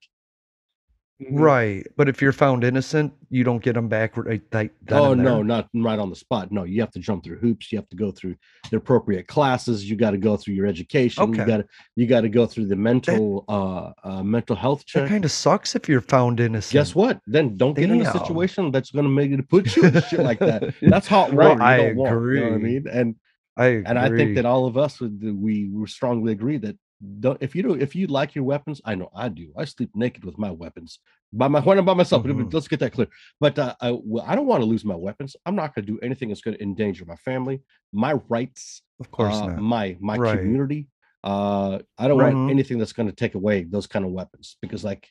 Mhm. Right. But if you're found innocent, you don't get them back right then Oh no, not right on the spot. No, you have to jump through hoops. You have to go through the appropriate classes. You got to go through your education. You Okay. got to you got to go through the mental uh, uh mental health That check. kind of sucks if you're found innocent. Guess what? Then don't get in a situation that's going to make it put you in shit like that. That's hot Well, water. you I don't want, you know I mean? And I agree. and I think that all of us would we we strongly agree that don't if you don't if you like your weapons, I know I do. I sleep naked with my weapons by my when I'm by myself. Mhm. Let's get that clear. But uh, I, well, I don't want to lose my weapons. I'm not going to do anything that's going to endanger my family, my rights, of course uh, my my Right. community. Uh, I don't Right. want anything that's going to take away those kind of weapons because, like,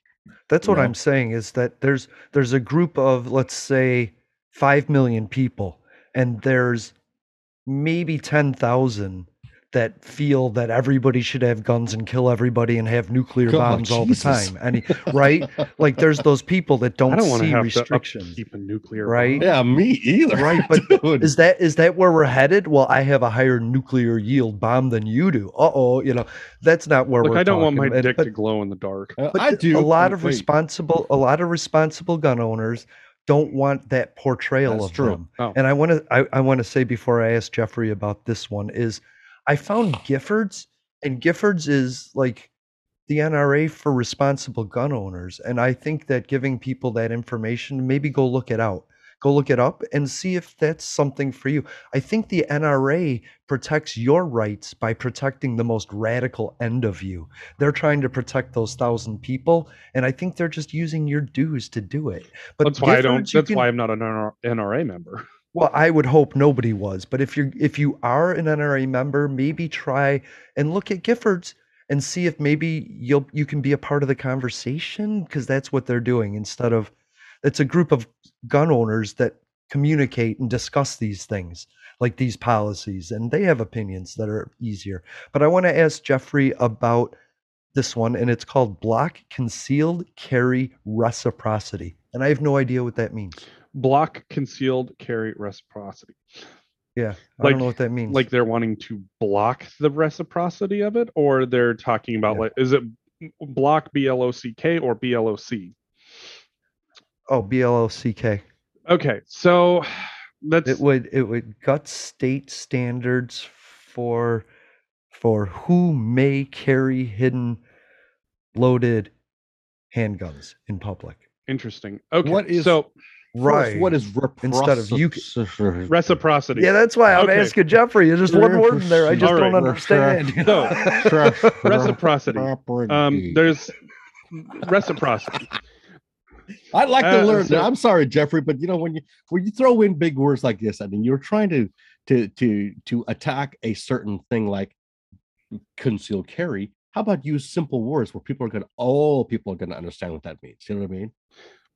That's what know? I'm saying is that there's there's a group of let's say 5 million people and there's maybe 10,000 that feel that everybody should have guns and kill everybody and have nuclear God, bombs all the time. Any right? Like there's those people that don't i don't want to see have restrictions. to upkeep a nuclear Right? bomb. yeah, me either. Right, but Dude. Is that is that where we're headed? Well, I have a higher nuclear yield bomb than you do. Uh-oh, you know. That's not where look we're i don't want my talking, dick but- to glow in the dark Uh, but I do a lot of Wait, responsible a lot of responsible gun owners don't want that portrayal That's of true. them. Oh. And I want to I, I want to say before I ask Jeffrey about this one is I found Giffords and Giffords is like the NRA for responsible gun owners and I think that giving people that information maybe go look it out. Go look it up and see if that's something for you. I think the NRA protects your rights by protecting the most radical end of you. They're trying to protect those thousand people, and I think they're just using your dues to do it. But that's why i don't that's can- why i'm not an nra member well, I would hope nobody was, but if you're if you are an NRA member, maybe try and look at Giffords and see if maybe you'll you can be a part of the conversation because that's what they're doing instead of it's a group of gun owners that communicate and discuss these things like these policies and they have opinions that are easier. But I want to ask Jeffrey about this one, and it's called Block Concealed Carry Reciprocity. And I have no idea what that means. Block concealed carry reciprocity. Yeah, I Like- don't know what that means. Like they're wanting to block the reciprocity of it, or they're talking about Yeah. like, is it block B L O C K or B L O C? oh, B L O C K. Okay, so that's It would it would gut state standards for for who may carry hidden loaded handguns in public. interesting. Okay, What is- so First, what is Instead of you- reciprocity? reciprocity? Yeah, that's why I'm Okay. asking Jeffrey. There's just one word in there. I just All don't understand. So reciprocity. Um, there's reciprocity. I'd like Uh, to learn. so- I'm sorry, Jeffrey, but you know when you when you throw in big words like this, I mean you're trying to to to to attack a certain thing like concealed carry. How about use simple words where people are going to all people are going to understand what that means? You know what I mean?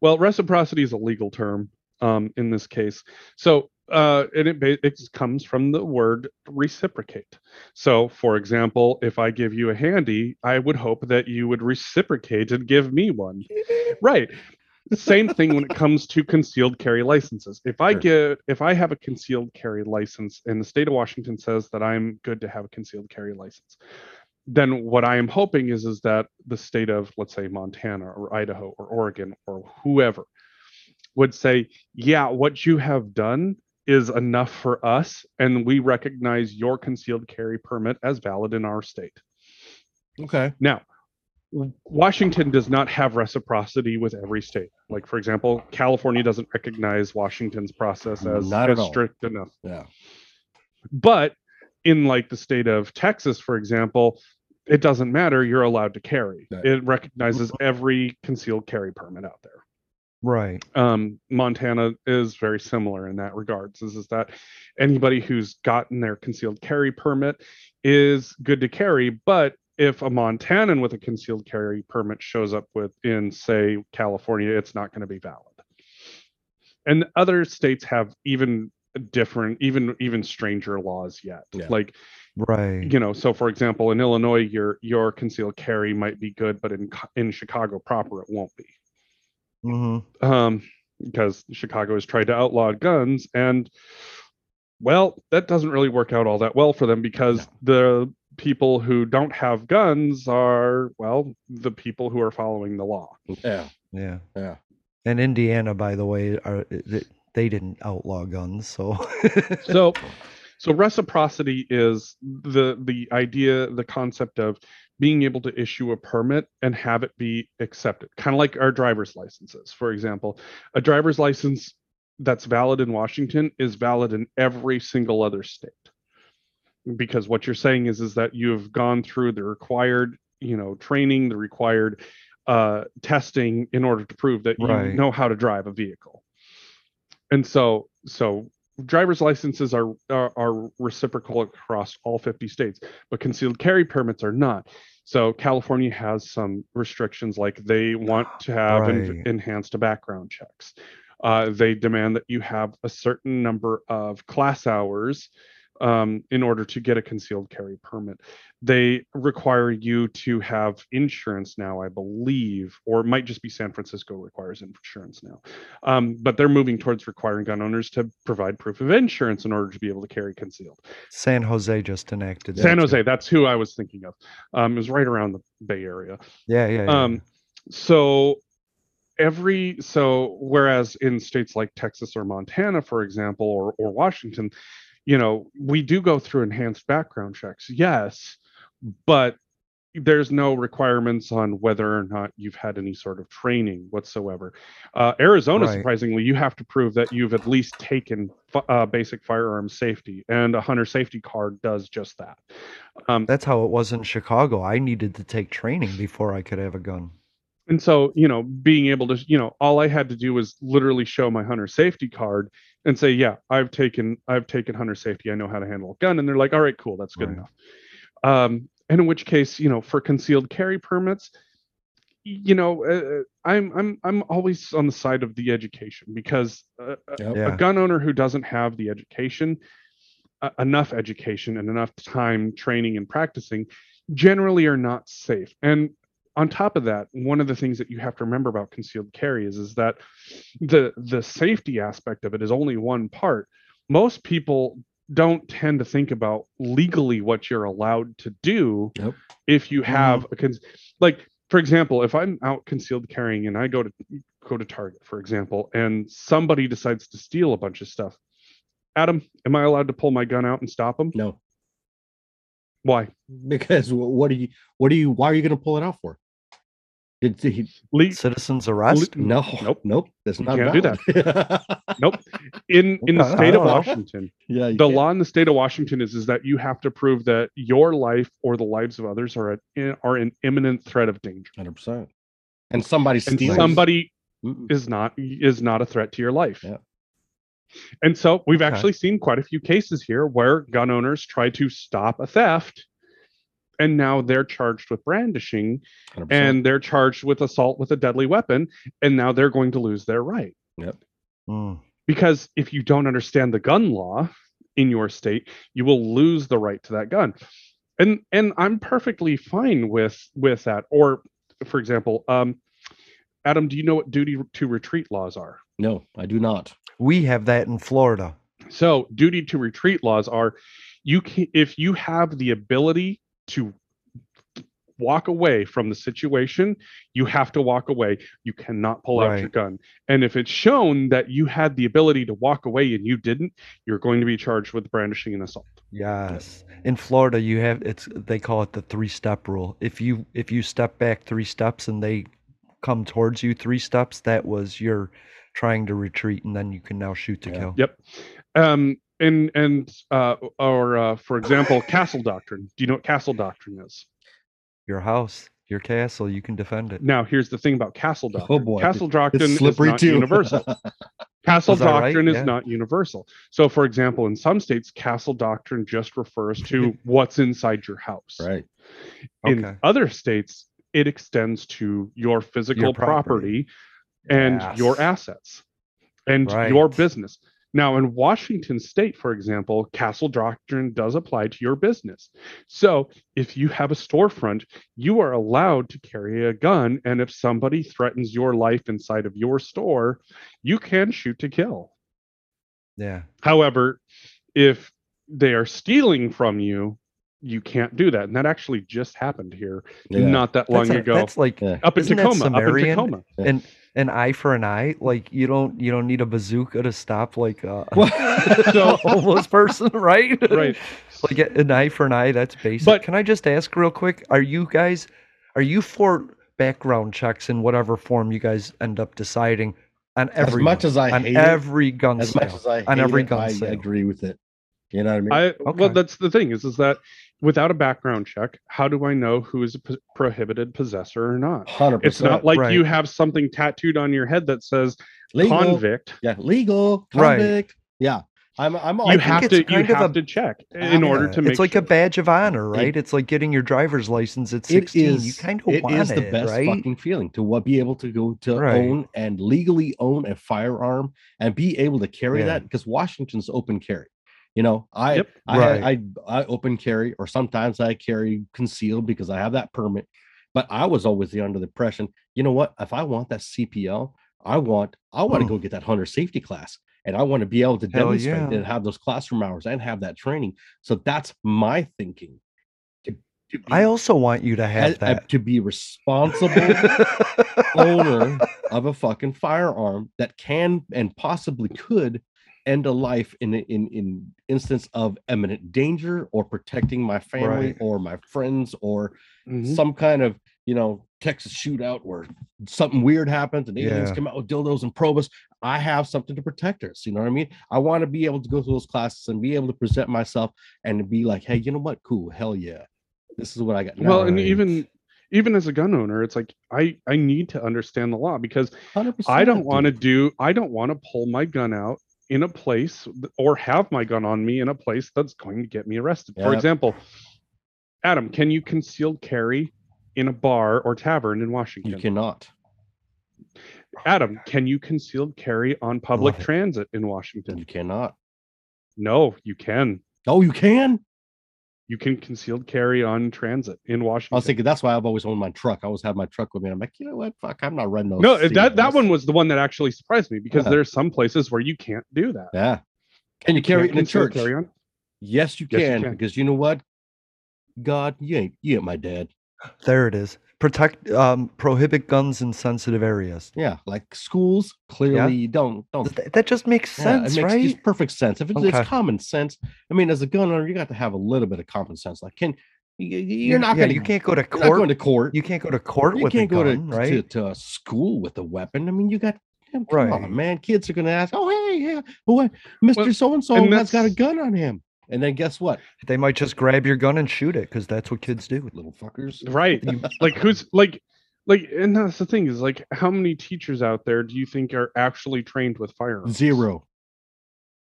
Well, reciprocity is a legal term um, in this case. So, uh, and it, it comes from the word reciprocate. So, for example, if I give you a handy, I would hope that you would reciprocate and give me one. right. Same thing when it comes to concealed carry licenses. If I Sure. get, if I have a concealed carry license and the state of Washington says that I'm good to have a concealed carry license, then what I am hoping is is that the state of let's say Montana or Idaho or Oregon or whoever would say, yeah, what you have done is enough for us, and we recognize your concealed carry permit as valid in our state. Okay. Now, Washington does not have reciprocity with every state. Like, for example, California doesn't recognize Washington's process as, as strict enough. Yeah. But in like the state of Texas, for example, it doesn't matter. You're allowed to carry. Right. It recognizes every concealed carry permit out there. Right. Um, Montana is very similar in that regards. Is, is that anybody who's gotten their concealed carry permit is good to carry, but if a Montanan with a concealed carry permit shows up with in say California, it's not going to be valid. And other states have even different, even even stranger laws yet. Yeah. Like Right. you know so for example in illinois your your concealed carry might be good but in in chicago proper it won't be hmm um because chicago has tried to outlaw guns and well that doesn't really work out all that well for them because the people who don't have guns are well the people who are following the law Yeah. Yeah. Yeah. And Indiana, by the way, are they, they didn't outlaw guns, so so so reciprocity is the the idea the concept of being able to issue a permit and have it be accepted kind of like our driver's licenses. For example a driver's license that's valid in washington is valid in every single other state. Because what you're saying is is that you have gone through the required you know training the required uh testing in order to prove that you Right. know how to drive a vehicle. And so so driver's licenses are, are are reciprocal across all 50 states but concealed carry permits are not. So california has some restrictions like they want to have en- enhanced background checks. Uh, they demand that you have a certain number of class hours um, in order to get a concealed carry permit. They require you to have insurance now, I believe, or it might just be San Francisco requires insurance now. Um, but they're moving towards requiring gun owners to provide proof of insurance in order to be able to carry concealed. San Jose just enacted that. San too. Jose, that's who I was thinking of. Um, it was right around the Bay Area. Yeah, yeah. yeah. Um, so every so whereas in states like Texas or Montana, for example, or or Washington, you know, we do go through enhanced background checks, yes, but there's no requirements on whether or not you've had any sort of training whatsoever. Uh, Arizona, Right. surprisingly, you have to prove that you've at least taken uh, basic firearm safety, and a hunter safety card does just that. Um, That's how it was in Chicago. I needed to take training before I could have a gun. And so you know being able to you know all i had to do was literally show my hunter safety card and say yeah i've taken i've taken hunter safety i know how to handle a gun and they're like all right cool that's good Right. enough um and in which case you know for concealed carry permits you know uh, i'm i'm i'm always on the side of the education because uh, a- Yep. Yeah. a gun owner who doesn't have the education uh, enough education and enough time training and practicing generally are not safe. And on top of that, one of the things that you have to remember about concealed carry is, is that the the safety aspect of it is only one part. Most people don't tend to think about legally what you're allowed to do Yep. if you mm-hmm. have a cons- like for example if i'm out concealed carrying and i go to go to target for example and somebody decides to steal a bunch of stuff adam am i allowed to pull my gun out and stop them No, why because what are you? What are you? Why are you going to pull it out for? Did, did he? Le- Citizens arrest? No, Nope. nope. That's You not can't do that. nope in in the state of washington yeah, the can't. law in the state of washington is is that you have to prove that your life or the lives of others are at, are in imminent threat of danger hundred percent. And somebody and steals. somebody Mm-mm. is not is not a threat to your life. Yeah. And so we've Okay. actually seen quite a few cases here where gun owners try to stop a theft and now they're charged with brandishing 100%. and they're charged with assault with a deadly weapon and now they're going to lose their right. Mm. Because if you don't understand the gun law in your state, you will lose the right to that gun. And and I'm perfectly fine with with that. Or for example, um Adam, do you know what duty to retreat laws are? no, I do not. We have that in Florida. So, duty to retreat laws are you can if you have the ability to walk away from the situation, you have to walk away. You cannot pull out your gun. And if it's shown that you had the ability to walk away and you didn't, you're going to be charged with brandishing and assault. Yes. In Florida you have it's they call it the three step rule. If you if you step back three steps and they come towards you three steps, that was your trying to retreat and then you can now shoot to Yeah. kill. Yep. Um and and uh or uh for example, castle doctrine. Do you know what castle doctrine is? Your house, your castle, you can defend it. Now, here's the thing about castle doctrine. Oh boy, Castle doctrine is not too. universal. Castle that right? doctrine is Yeah. not universal. So, for example, in some states, castle doctrine just refers to what's inside your house. right. In Okay. other states, it extends to your physical property. property, and your assets and your business. Now, in Washington state, for example, castle doctrine does apply to your business. So, if you have a storefront, you are allowed to carry a gun. And if somebody threatens your life inside of your store, you can shoot to kill. Yeah. However, if they are stealing from you, you can't do that. And that actually just happened here Yeah. not that long That's, a- ago. that's like Yeah. up in isn't that Tacoma. Up in Sumerian? Tacoma. an an eye for an eye. Like you don't you don't need a bazooka to stop like uh, So- a homeless person, right? Right. like a- an eye for an eye. That's basic. But- can I just ask real quick? Are you guys are you for background checks in whatever form you guys end up deciding on As every much as I on hate it, every gun as sale, much as I on every it, gun I sale? agree with it. You know what I mean? I Okay. well, that's the thing is is that without a background check, how do I know who is a p- prohibited possessor or not? 100%, It's not like you have something tattooed on your head that says legal. convict. Yeah, legal Right. convict. Yeah, I'm. I'm. all You think have it's to you kind of have a- to check in Yeah, order to make it's like sure. a badge of honor, right? it's like getting your driver's license at 16. is. you kind of it want is it, the best right? fucking feeling to what be able to go to Right. own and legally own a firearm and be able to carry Yeah. that because Washington's open carry. You know, I Yep. I, Right. I I open carry or sometimes I carry concealed because I have that permit. But I was always the under the impression, you know what? If I want that CPL, I want I want to Mm. go get that hunter safety class. And I want to be able to Hell demonstrate yeah. and have those classroom hours and have that training. So that's my thinking. To, to be, I also want you to have as- that. to be responsible owner of a fucking firearm that can and possibly could end a life in in in instance of imminent danger or protecting my family Right. or my friends or Mhm. some kind of you know Texas shootout where something weird happens and aliens Yeah. come out with dildos and probe us. I have something to protect us. You know what I mean? I want to be able to go through those classes and be able to present myself and be like, hey, you know what? Cool, hell yeah, this is what I got. well, and even even as a gun owner, it's like I I need to understand the law because 100%, I don't want to do I don't want to pull my gun out in a place or have my gun on me in a place that's going to get me arrested. For example, Adam, can you concealed carry in a bar or tavern in Washington? You cannot. Adam, can you concealed carry on public it. transit in Washington? You cannot. No, you can. Oh, you can. You can concealed carry on transit in Washington. I was thinking that's why I've always owned my truck. I always have my truck with me. I'm like, you know what? Fuck, I'm not running those. no, that that seagulls. one was the one that actually surprised me because Yeah. there's some places where you can't do that. Yeah. Can you carry it in the church? Carry on. Yes, you Yes, you can, can. because you know what? God, you ain't you ain't my dad. There it is. Protect, um, prohibit guns in sensitive areas. Yeah, like schools clearly you don't don't. Th- That just makes Yeah, sense, it makes right? just perfect sense. If it's, Okay. it's common sense, I mean, as a gun owner, you got to have a little bit of common sense. Like, can you, you're not yeah, gonna you can't go to you're not court. going to court. You can't go to court You with can't a go gun, to, right? to to a school with a weapon. I mean, you got come Right. on, man. Kids are going to ask, "Oh, hey, yeah, what, Mister So and So has got a gun on him," and then guess what, They might just grab your gun and shoot it because that's what kids do. little fuckers. Right. like who's like like and that's the thing is like how many teachers out there do you think are actually trained with firearms? Zero.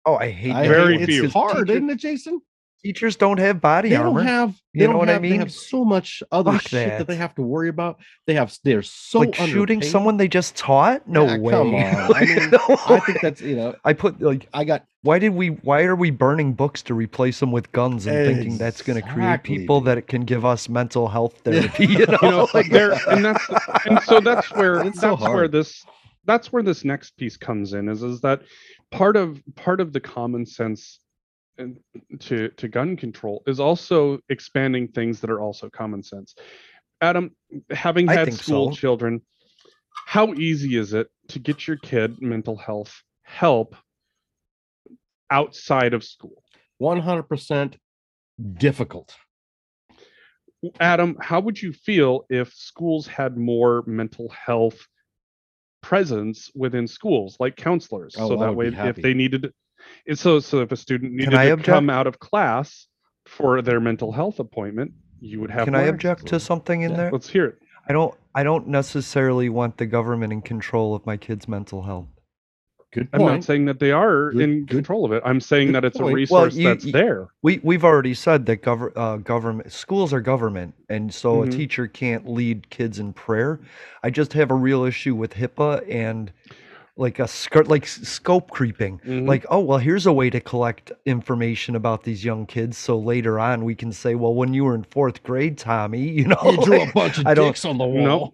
Oh, I hate I. Very hate- It's few. It's 'cause hard, teacher- isn't it, Jason? Teachers don't have body They armor. don't have. They You don't know what I mean? They have so much other Fuck shit that. that. they have to worry about. They have. They're so like shooting someone they just taught? No Yeah, way. come on. I mean, no I think that's you know. I put like I got why did we why are we burning books to replace them with guns and thinking that's going to create people that it can give us mental health therapy you know, you know like there and that's and so that's where It's so that's where this that's where this next piece comes in is is that part of part of the common sense to to gun control is also expanding things that are also common sense adam having had school so. children how easy is it to get your kid mental health help outside of school one hundred percent difficult. Adam, how would you feel if schools had more mental health presence within schools, like counselors? Oh, so I that way, if they needed, and so so if a student needed I to object? come out of class for their mental health appointment, you would have. can i object access to something in Yeah, there Let's hear it. i don't i don't necessarily want the government in control of my kids mental health Good point. I'm not saying that they are Good- in good- control of it. I'm saying that it's a point. Well, resource you- that's you- there. we we've already said that gov- uh, government schools are government and so Mhm. a teacher can't lead kids in prayer i just have a real issue with hipaa and like a skirt like scope creeping Mhm. like oh well here's a way to collect information about these young kids so later on we can say well when you were in fourth grade tommy you know You drew a bunch of I dicks on the wall. No.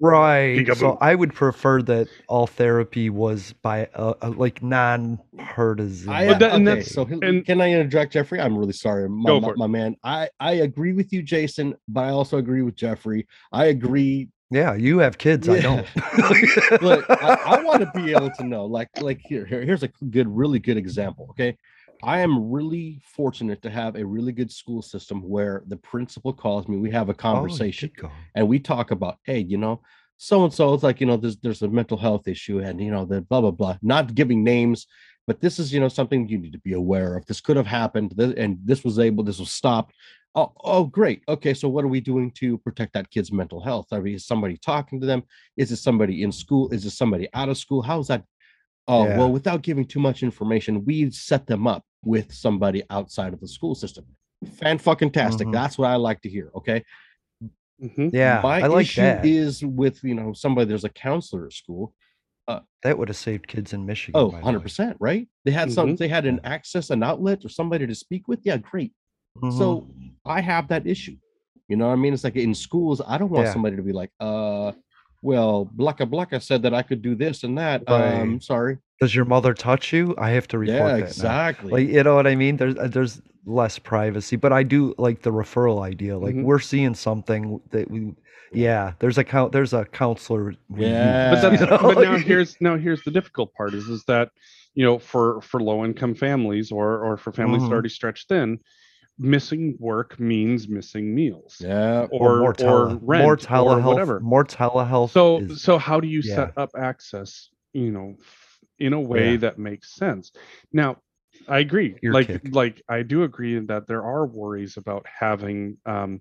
right so i would prefer that all therapy was by uh, uh, like non-partisan I, But that- and that's- so and- can I interject, Jeffrey? I'm really sorry, my, Go my, for it. my man. I I agree with you, Jason, but I also agree with Jeffrey. I agree. Yeah you have kids i don't Look, I, I want to be able to know, like, like here, here, here's a good, really good example. Okay, I am really fortunate to have a really good school system where the principal calls me. We have a Oh, conversation. call. and we talk about hey you know so and so it's like you know there's there's a mental health issue and you know the blah blah blah not giving names but this is you know something you need to be aware of this could have happened and this was able this was stopped oh oh great okay so what are we doing to protect that kid's mental health i mean is somebody talking to them is it somebody in school is it somebody out of school how's that oh Yeah. well without giving too much information we set them up with somebody outside of the school system fan fucking tastic Mhm. that's what i like to hear okay Mhm. Yeah, my I like issue that. is with you know somebody there's a counselor at school that would have saved kids in Michigan. oh by the way. 100 percent right they had some Mhm. they had an access an outlet or somebody to speak with yeah great Mhm. so i have that issue you know what i mean it's like in schools i don't want Yeah. somebody to be like uh well blacka blacka said that i could do this and that um Right. sorry does your mother touch you? I have to report yeah that. now. exactly Like you know what I mean? There's uh, there's less privacy, but I do like the referral idea. Like Mhm. we're seeing something that we, yeah. There's a count. There's a counselor. Yeah. but that's you know? but now here's now here's the difficult part is is that you know for for low income families or or for families that Mhm. are already stretched thin missing work means missing meals yeah or more or tele, rent more or whatever more telehealth. so is- so how do you yeah. set up access you know in a way Yeah. that makes sense now i agree Your like kick. like i do agree that there are worries about having um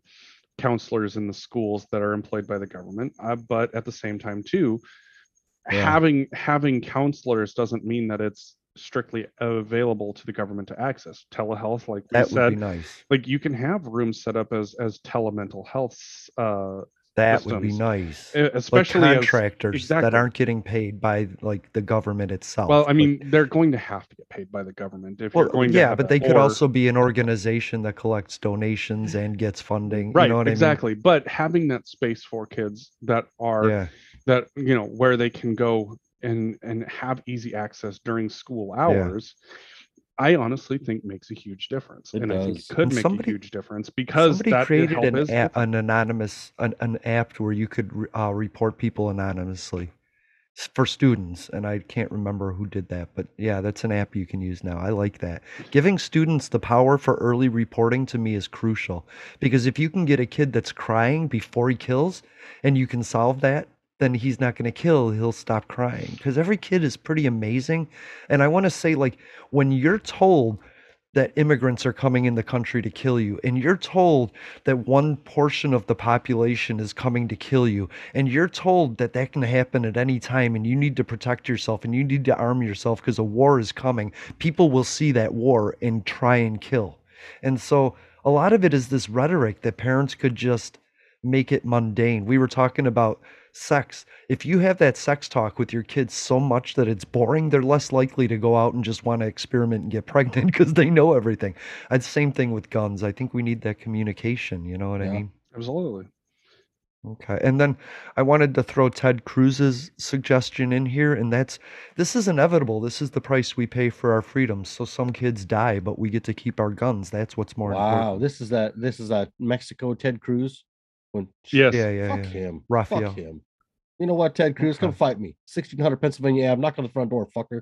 counselors in the schools that are employed by the government uh, but at the same time too Yeah. having having counselors doesn't mean that it's strictly available to the government to access telehealth like we that would said be nice. like you can have rooms set up as as telemental health uh That would be nice. Uh, Like especially as- contractors that aren't getting paid by like the government itself. Well, I mean, they're going to have to get paid by the government if well, you're going to. yeah, but they could Or- also be an organization that collects donations and gets funding. right, you know what exactly. But having that space for kids that are? Yeah. that you know where they can go and and have easy access during school hours. I honestly think makes a huge difference, It and I think it could And make somebody- a huge difference because Somebody that created an, is a, an anonymous an, an app where you could re- uh, report people anonymously for students, and I can't remember who did that, but yeah, that's an app you can use now. I like that. Giving students the power for early reporting to me is crucial because if you can get a kid that's crying before he kills, and you can solve that. Then he's not going to kill. He'll stop crying because every kid is pretty amazing. And I want to say, like, when you're told that immigrants are coming in the country to kill you, and you're told that one portion of the population is coming to kill you, and you're told that that can happen at any time, and you need to protect yourself and you need to arm yourself because a war is coming, people will see that war and try and kill. And so a lot of it is this rhetoric that parents could just make it mundane. We were talking about sex. If you have that sex talk with your kids so much that it's boring, they're less likely to go out and just want to experiment and get pregnant because they know everything. And same thing with guns. I think we need that communication. You know what I mean? Absolutely. Okay. And then I wanted to throw Ted Cruz's suggestion in here, and that's this is inevitable. This is the price we pay for our freedoms. So some kids die, but we get to keep our guns. That's what's more Wow, important. this is that this is a Mexico Ted Cruz. When Yes. Yeah, yeah, fuck yeah. him. Rafael. Fuck him. You know what, Ted Cruz, come fight me. 1600 Pennsylvania Ave. Knock on the front door, fucker.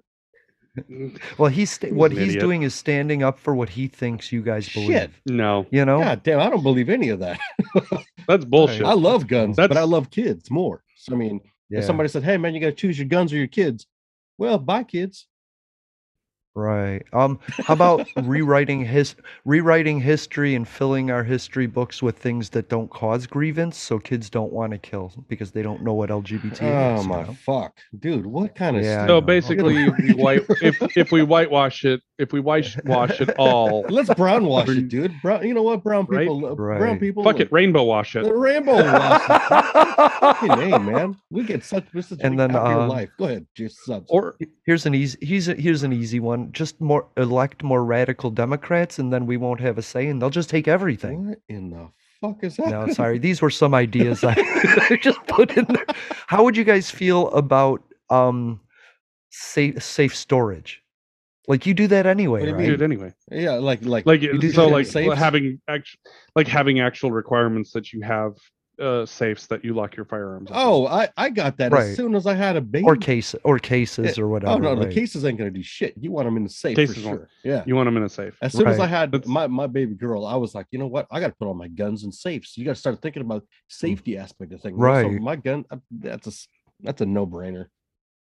Mm. Well, he's sta- He's what he's idiot. doing is standing up for what he thinks you guys believe. Shit. No, You know? God damn, I don't believe any of that. that's bullshit. I love guns, but I love kids more. So I mean, Yeah. if somebody said, "Hey man, you got to choose your guns or your kids," well, bye kids. Right. Um. How about rewriting his rewriting history and filling our history books with things that don't cause grievance, so kids don't want to kill because they don't know what LGBT Oh is. you my know? fuck, dude, what kind of Yeah, I so know. basically, we white if if we whitewash it, if we wash wash it all, Let's brown wash it, dude. Brown, you know what? Brown Right? people, uh, brown people. fuck it, rainbow wash it. The rainbow wash. it. Fucking A, man. We get such this is And and then, then happier uh, life. Go ahead, just subs. Or Here's an easy. Here's a, here's an easy one. Just more elect more radical Democrats, and then we won't have a say, and they'll just take everything. what in the fuck is that? No, sorry. These were some ideas I just put in there. How would you guys feel about um safe safe storage? Like you do that anyway, What do you right? mean? dude, anyway, Yeah, like like like you so, like safes? having act, like having actual requirements that you have uh safes that you lock your firearms. up in. Oh, I I got that Right. as soon as I had a baby. Or case or cases or whatever. oh no, the cases ain't gonna do shit. You want them in the safe Cases for won't. sure. Yeah. you want them in a safe. As soon as I had That's- my, my baby girl, I was like, you know what? I got to put all my guns in safes. You got to start thinking about safety aspect of things. Right. So Right. my gun, uh, that's a s- that's a no brainer.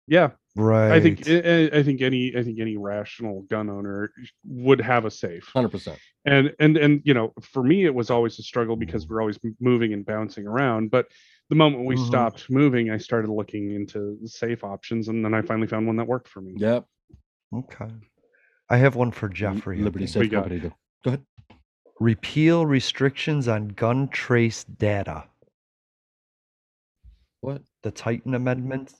Yeah, Right. I think I, I think any I think any rational gun owner would have a safe. Hundred percent. and and and you know for me it was always a struggle because we're always moving and bouncing around but the moment we Mhm. stopped moving i started looking into safe options and then i finally found one that worked for me Yep. Okay. I have one for Jeffrey. Liberty. Safe Company. Go ahead. Repeal restrictions on gun trace data. What? The Tiahrt Amendment.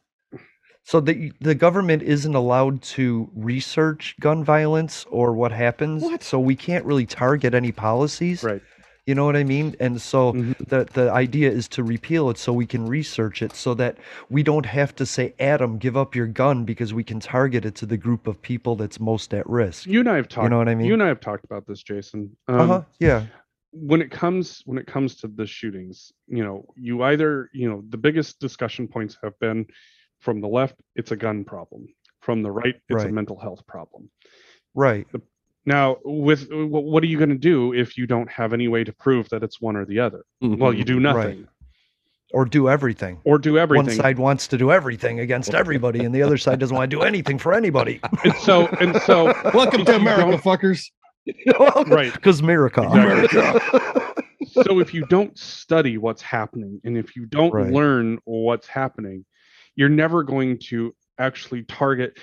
So the the government isn't allowed to research gun violence or what happens. What? So we can't really target any policies. right You know what I mean? And so Mhm. the the idea is to repeal it so we can research it so that we don't have to say Adam give up your gun because we can target it to the group of people that's most at risk. you and i have talked You know what I mean? you and i have talked about this jason um, uh-huh. Yeah. when it comes when it comes to the shootings you know you either you know the biggest discussion points have been from the left it's a gun problem from the right it's a mental health problem Right. now with what are you going to do if you don't have any way to prove that it's one or the other well you mm-hmm. do Right. nothing Or do everything. or do everything One side wants to do everything against everybody, and the other side doesn't want to do anything for anybody. and so and so Welcome to America, don't- fuckers. right Because America. so if you don't study what's happening and if you don't Right. learn what's happening you're never going to actually target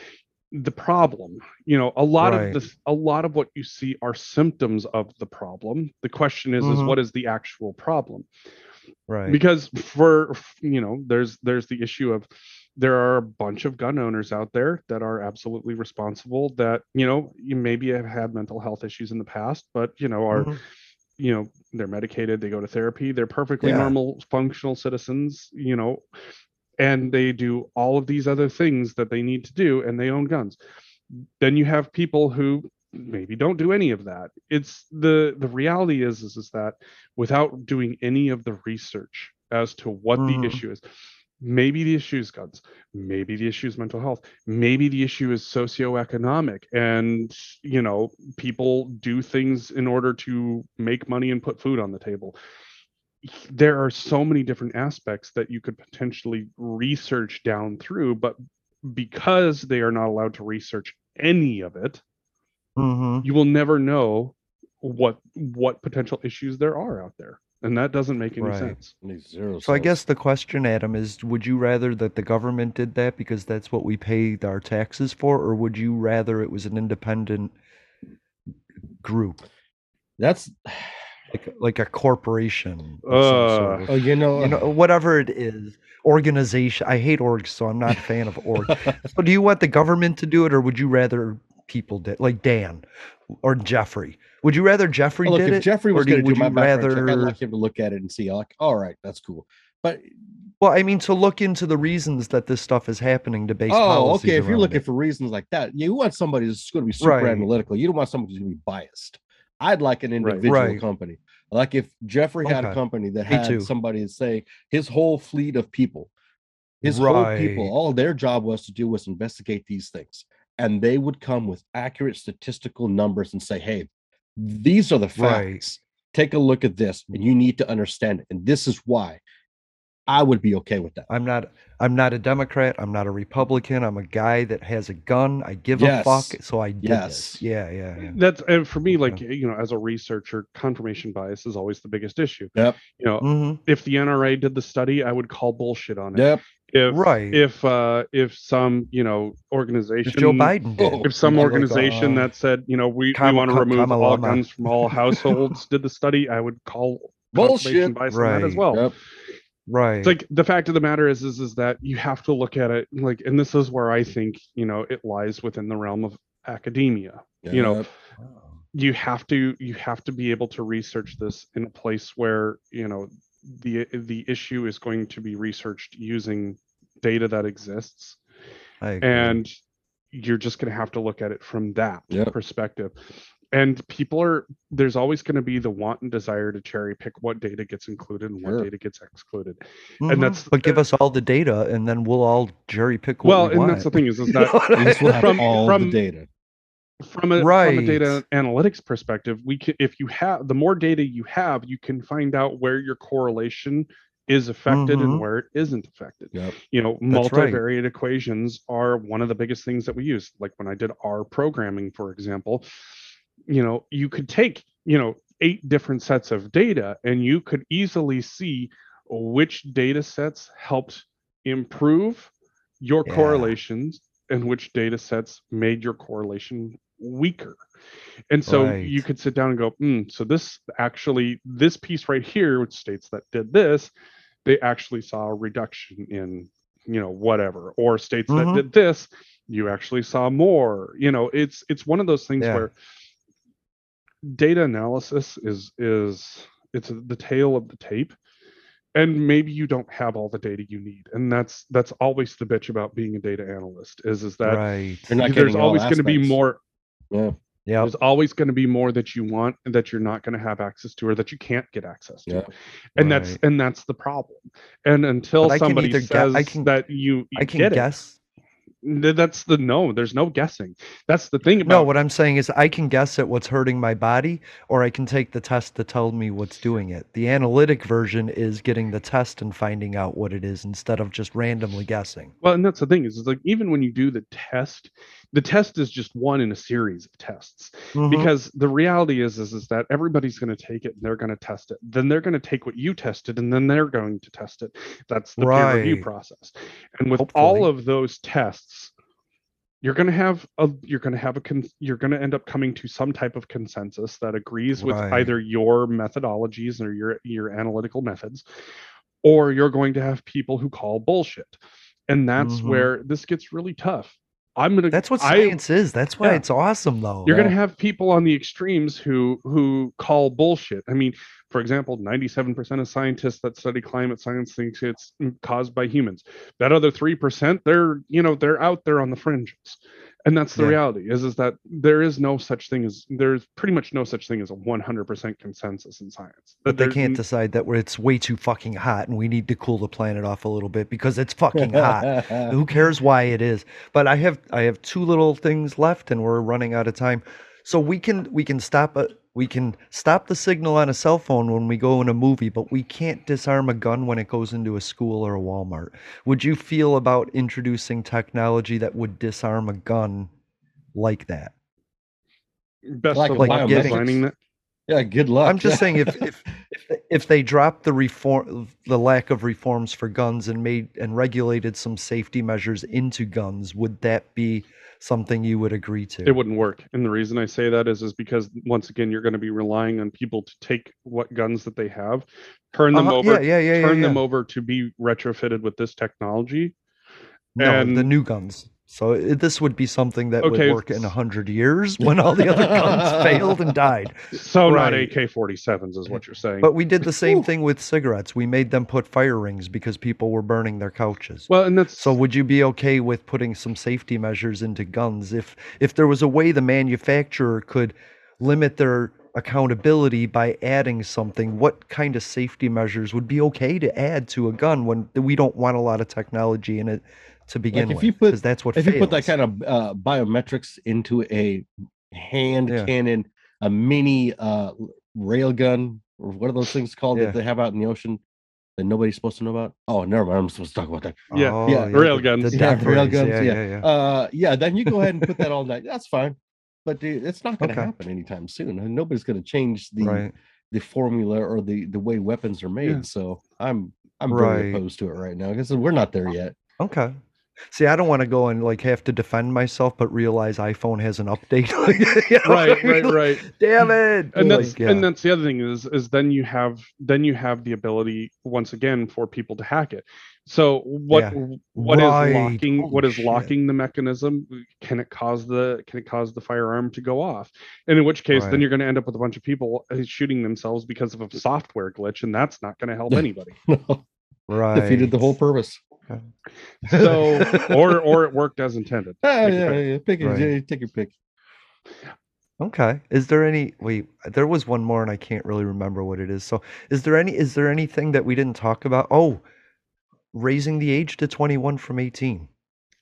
the problem you know a lot Right. of this a lot of what you see are symptoms of the problem the question is is Mhm. what is the actual problem Right. because for you know there's there's the issue of there are a bunch of gun owners out there that are absolutely responsible that you know you maybe have had mental health issues in the past but you know are Mhm. you know they're medicated they go to therapy they're perfectly Yeah. normal functional citizens you know and they do all of these other things that they need to do and they own guns. Then you have people who maybe don't do any of that. It's the the reality is is, is that without doing any of the research as to what Mhm. the issue is maybe the issue is guns maybe the issue is mental health maybe the issue is socioeconomic and you know people do things in order to make money and put food on the table there are so many different aspects that you could potentially research down through but because they are not allowed to research any of it Mhm. you will never know what what potential issues there are out there and that doesn't make any Right. sense zero So I guess the question, Adam, is would you rather that the government did that because that's what we pay our taxes for, or would you rather it was an independent group, that's like like a corporation Uh, sort of, oh, you know, you know, whatever it is, organization. I hate orgs, so I'm not a fan of org. so do you want the government to do it, or would you rather people did, like Dan or Jeffrey? Would you rather Jeffrey Oh, look, did if it, Jeffrey was going to would do my you check, I'd rather? like him to look at it and see, like, all right, that's cool. But Well, I mean, to look into the reasons that this stuff is happening to base oh, policies okay, if you're looking it. for reasons like that, you want somebody who's going to be super Right. analytical. You don't want somebody who's going to be biased. I'd like an individual Right. company. Like if Jeffrey had a company that Me had too. somebody to say his whole fleet of people, his whole people, all their job was to do was investigate these things. And they would come with accurate statistical numbers and say, hey, these are the Right. facts. Take a look at this, and you mm. need to understand it. And this is why. I would be okay with that. I'm not I'm not a Democrat, I'm not a Republican, I'm a guy that has a gun. I give a fuck, so I did Yes. this. Yeah, yeah, yeah. that's and for me like you know as a researcher confirmation bias is always the biggest issue Yep. you know hmm if the nra did the study i would call bullshit on it Yep. if Right. if uh if some you know organization If Joe Biden did. Oh, if some like, organization uh, that said you know we, we want to Ka- remove all Kamala. guns from all households did the study i would call Bullshit. confirmation bias on that as well Yep. Right. it's like the fact of the matter is is is that you have to look at it like and this is where i think you know it lies within the realm of academia you know Yep. you have to you have to be able to research this in a place where you know the the issue is going to be researched using data that exists I agree. and you're just going to have to look at it from that Yep. perspective and people are there's always going to be the want and desire to cherry pick what data gets included and what Sure. data gets excluded Mhm. and that's but give us all the data and then we'll all jerry pick what well we and want. that's the thing is, is that know what I At least we'll have From- all from- the data. from a from a data analytics perspective we can if you have the more data you have you can find out where your correlation is affected Mhm. and where it isn't affected Yep. you know That's right. multivariate equations are one of the biggest things that we use like when i did r programming for example you know you could take you know eight different sets of data and you could easily see which data sets helped improve your Yeah. correlations and which data sets made your correlation weaker and so Right. you could sit down and go hmm, so this actually this piece right here which states that did this they actually saw a reduction in you know whatever or states Mhm. that did this you actually saw more you know it's it's one of those things Yeah. where data analysis is is it's the tail of the tape and maybe you don't have all the data you need and that's that's always the bitch about being a data analyst is is that right. Not there's always going to be more Yeah. Yep. there's always going to be more that you want and that you're not going to have access to or that you can't get access to Yeah. and that's and that's the problem and until But I can somebody says I can- that you, you I can get guess. That's the no there's no guessing that's the thing about No, what I'm saying is I can guess at what's hurting my body, or I can take the test to tell me what's doing it. The analytic version is getting the test and finding out what it is instead of just randomly guessing. Well, and that's the thing is, is like even when you do the test, the test is just one in a series of tests. Mhm. Because the reality is, is, is that everybody's going to take it and they're going to test it. Then they're going to take what you tested and then they're going to test it. That's the peer review process. And with all of those tests, you're going to have a you're going to have a con- you're going to end up coming to some type of consensus that agrees with Right. either your methodologies or your your analytical methods or you're going to have people who call bullshit and that's Mhm. where this gets really tough i'm to That's what I- science is. That's why Yeah. it's awesome, though. you're going to have people on the extremes who who call bullshit. I mean, for example, 97% of scientists that study climate science thinks it's mm, caused by humans. That other 3%, they're, you know, they're out there on the fringes. And that's the Yeah. reality is is that there is no such thing as there's pretty much no such thing as a 100% consensus in science. But they can't decide that it's way too fucking hot and we need to cool the planet off a little bit because it's fucking hot. Who cares why it is? But I have I have two little things left and we're running out of time. So we can we can stop a we can stop the signal on a cell phone when we go in a movie, but we can't disarm a gun when it goes into a school or a Walmart. Would you feel about introducing technology that would disarm a gun like that? best Like of like luck getting- designing that. Yeah, good luck. I'm just saying if if if they, dropped the reform the lack of reforms for guns and made and regulated some safety measures into guns, would that be something you would agree to? it wouldn't work and the reason i say that is is because once again you're going to be relying on people to take what guns that they have turn them Uh-huh, over yeah, yeah, yeah, yeah, turn them over to be retrofitted with this technology No, the new guns. So it, this would be something that Okay, would work in a hundred years when all the other guns failed and died. so not ak-47s is what you're saying But we did the same thing with cigarettes. We made them put fire rings because people were burning their couches. well and that's So would you be okay with putting some safety measures into guns if if there was a way the manufacturer could limit their accountability by adding something what kind of safety measures would be okay to add to a gun when we don't want a lot of technology in it to begin if with you put- 'cause that's what if you put that kind of uh, biometrics into a hand Yeah. cannon, a mini uh, rail gun, or what are those things called Yeah. that they have out in the ocean that nobody's supposed to know about? Oh, never mind. I'm supposed to talk about that. yeah, Oh, yeah, rail the- guns. the Yeah, death rail guns, yeah, yeah. yeah, yeah. Uh, yeah, then you go ahead and put that all night. That's fine. But dude, it's not going to Okay. happen anytime soon. and Nobody's going to change the right the formula or the the way weapons are made. Yeah. So I'm I'm Right. very opposed to it right now because we're not there yet. okay See, I don't want to go and like have to defend myself, but realize iPhone has an update. You know what I right right right Damn it! and Like, that's yeah. and that's the other thing is is then you have then you have the ability once again for people to hack it so what Yeah. what is Right. locking what Holy is shit. locking the mechanism can it cause the can it cause the firearm to go off and in which case Right. then you're going to end up with a bunch of people uh, shooting themselves because of a software glitch and that's not going to help anybody right. Defeated the whole purpose. So or or it worked as intended Ah, yeah, uh, yeah, pick it. Right. yeah, Take your pick. Okay. Is there any wait, there was one more and I can't really remember what it is. So is there any is there anything that we didn't talk about? Oh, raising the age to 21 from 18.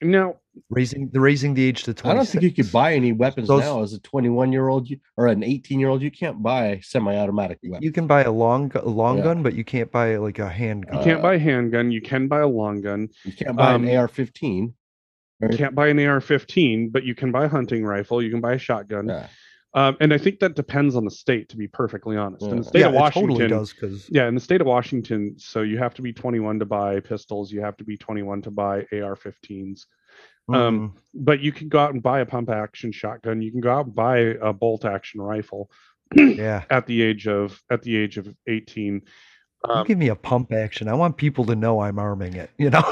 now Raising the raising the age to 26. I don't think you could buy any weapons Those- now as a 21 year old or an 18 year old. You can't buy semi-automatic weapon. You can buy a long a long Yeah. gun, but you can't buy like a handgun. you can't Uh, buy a handgun you can buy a long gun You can't buy um, an AR-15. you can't buy an ar-15 but you can buy a hunting rifle you can buy a shotgun Yeah. Um, and I think that depends on the state, to be perfectly honest. In the state yeah, of Washington, totally does because yeah, in the state of Washington, so you have to be 21 to buy pistols. You have to be 21 to buy AR-15s. Mm-hmm. Um, but you can go out and buy a pump action shotgun. You can go out and buy a bolt action rifle yeah. at the age of at the age of 18. Um, give me a pump action. I want people to know I'm arming it. You know.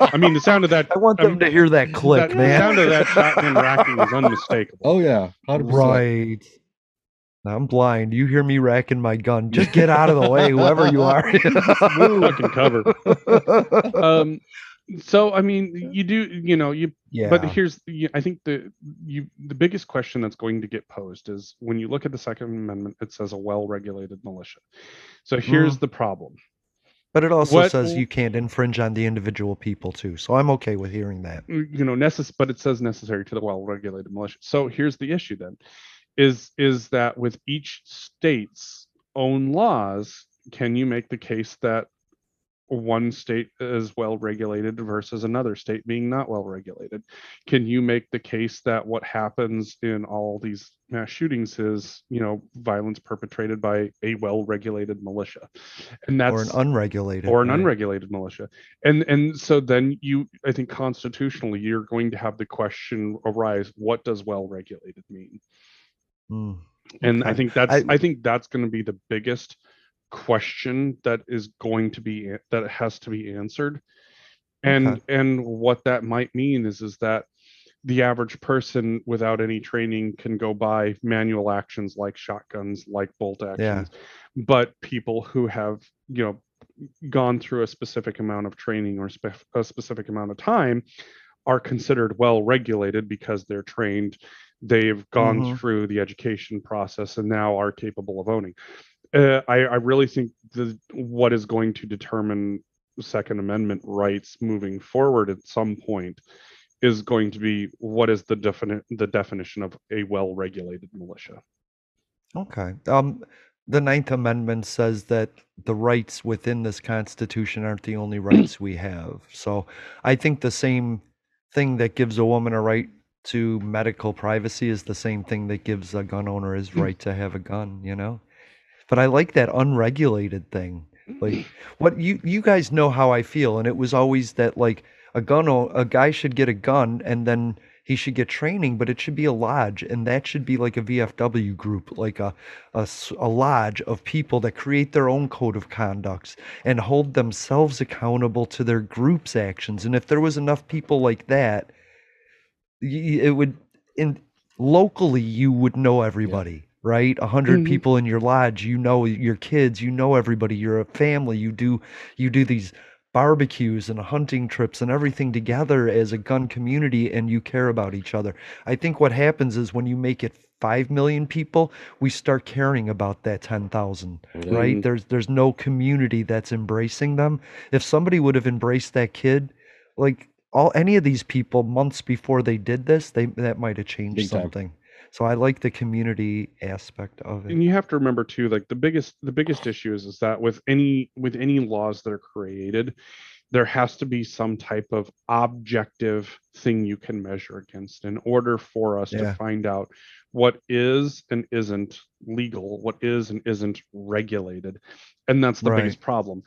I mean, the sound of that, I want them um, to hear that click, that- the sound of that shotgun racking is unmistakable. Oh yeah, 100%. Right. I'm blind. You hear me racking my gun. Just get out of the way, whoever you are. We're fucking covered. Um, so I mean, you do, you know, you yeah. but here's i think the you the biggest question that's going to get posed is when you look at the second amendment it says a well-regulated militia so hmm. here's the problem But it also what- says you can't infringe on the individual people too. So I'm okay with hearing that. Mm, you know necess- but it says necessary to the well-regulated militia so here's the issue then is is that with each state's own laws can you make the case that one state is well regulated versus another state being not well regulated? Can you make the case that what happens in all these mass shootings is, you know, violence perpetrated by a well regulated militia? And that's or an unregulated or an right. unregulated militia and and so then you i think constitutionally you're going to have the question arise what does well regulated mean Mm, and i think that's I- I, think that's going to be the biggest question that is going to be that has to be answered. And Okay. and what that might mean is is that the average person without any training can go by manual actions like shotguns like bolt actions. But people who have you know gone through a specific amount of training or spe- a specific amount of time are considered well regulated because they're trained. They've gone Mhm. through the education process and now are capable of owning uh, I, I really think the what is going to determine second amendment rights moving forward at some point is going to be what is the definite the definition of a well regulated militia Okay. Um, the Ninth Amendment says that the rights within this Constitution aren't the only rights we have. So I think the same thing that gives a woman a right to medical privacy is the same thing that gives a gun owner his right to have a gun, you know? But I like that unregulated thing. Like mm. what you you guys know how I feel, and it was always that like a gun a guy should get a gun and then he should get training, but it should be a lodge, and that should be like a VFW group, like a a lodge of people that create their own code of conducts and hold themselves accountable to their group's actions. And if there was enough people like that, it would in locally you would know everybody right a 100 Mhm. people in your lodge you know your kids you know everybody you're a family you do you do these barbecues and hunting trips and everything together as a gun community and you care about each other i think what happens is when you make it 5 million people we start caring about that 10,000 right Mhm. there's there's no community that's embracing them if somebody would have embraced that kid like all any of these people months before they did this they that might have changed Big time. So i like the community aspect of it and you have to remember too like the biggest the biggest issue is is that with any with any laws that are created there has to be some type of objective thing you can measure against in order for us Yeah. to find out what is and isn't legal what is and isn't regulated and that's the Right. biggest problem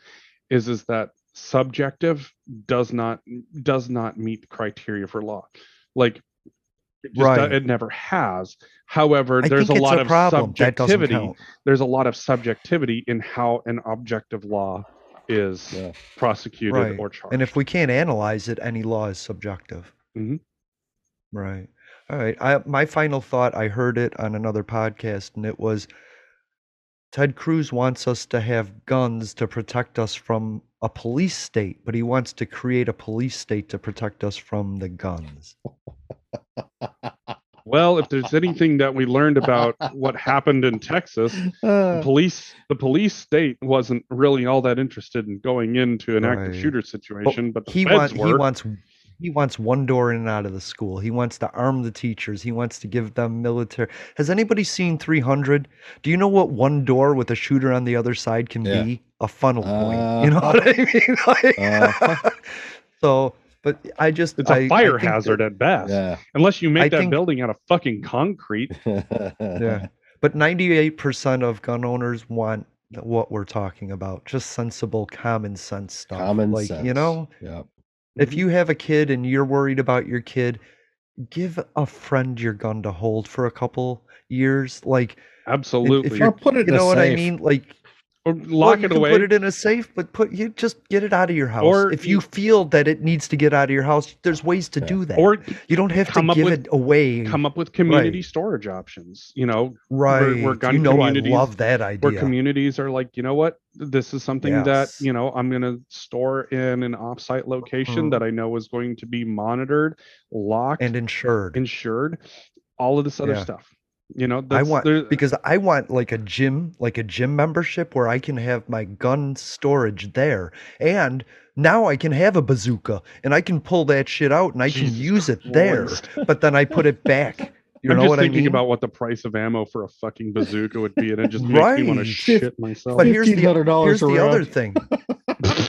is is that subjective does not does not meet criteria for law like it, Right. it never has. However I there's a lot a of problem. Subjectivity there's a lot of subjectivity in how an objective law is Yeah. prosecuted right. or charged and if we can't analyze it any law is subjective. Mhm. right. All right. I, my final thought i heard it on another podcast and it was ted cruz wants us to have guns to protect us from a police state but he wants to create a police state to protect us from the guns well if there's anything that we learned about what happened in texas the Uh, police the police state wasn't really all that interested in going into an active Right. shooter situation but the he feds wants he wants he wants one door in and out of the school. He wants to arm the teachers. He wants to give them military. Has anybody seen 300? Do you know what one door with a shooter on the other side can Yeah. be? A funnel point. You know what I mean? Like, Uh-huh. so, but I just it's I- a I fire think that- hazard at best yeah. unless you make I that think- building out of fucking concrete yeah. But 98% of gun owners want what we're talking about, just sensible common sense stuff. Common like, sense. you know, Yeah. If mm-hmm. you have a kid and you're worried about your kid, give a friend your gun to hold for a couple years. Like, absolutely If you're- Or put it you in a know what I mean? Like, or lock you it away put it in a safe, but put you just get it out of your house. Or if you you- feel that it needs to get out of your house, there's ways to Yeah. do that. or you don't have to give with- it away. come up with community Right. storage options you know right. where gun you know, I communities- love that idea. where communities are like, you know what, this is something that you know I'm going to store in an offsite location Mhm. that I know is going to be monitored, locked, and insured. insured, all of this other Yeah. stuff. You know, I want there- because I want like a gym, like a gym membership where I can have my gun storage there, and now I can have a bazooka and I can pull that shit out and I can use it there. But then I put it back. You I'm know just what I thinking mean? about what the price of ammo for a fucking bazooka would be, and it just makes me want to shit myself. But here's the here's the other thing.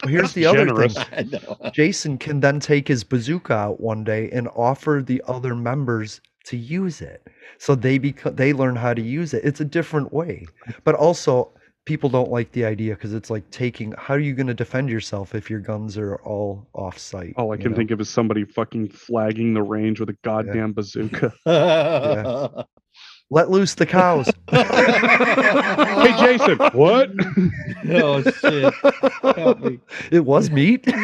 here's the other thing. Jason can then take his bazooka out one day and offer the other members to use it. So they become they learn how to use it. It's a different way. But also people don't like the idea because it's like taking how are you going to defend yourself if your guns are all off site? All I can know? think of is somebody fucking flagging the range with a goddamn bazooka. Let loose the cows. hey, Jason, what? oh shit! Help me. it was meat.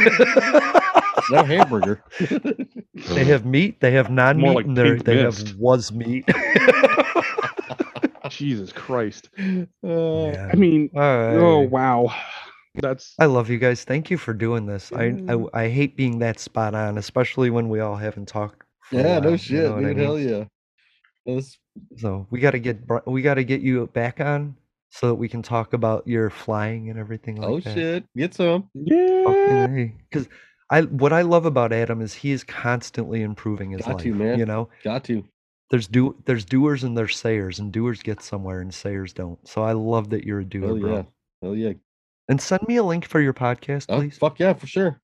No hamburger. they have meat, they have non-meat, like and they're- pink they mist. have was meat. Jesus Christ. Uh, Yeah. I mean, All right. oh wow. That's I love you guys. Thank you for doing this. I. I I hate being that spot on, especially when we all haven't talked. Yeah, while, no you shit, know dude. I Hell yeah. That's So we got to get we got to get you back on so that we can talk about your flying and everything oh, like oh that. shit. Get some. yeah. Because I what I love about Adam is he is constantly improving his Got life. to, man. You know, Got to. there's do there's doers and there's sayers, and doers get somewhere and sayers don't. So I love that you're a doer, Hell bro. yeah. Hell yeah. And send me a link for your podcast, Oh, please, fuck yeah, for sure.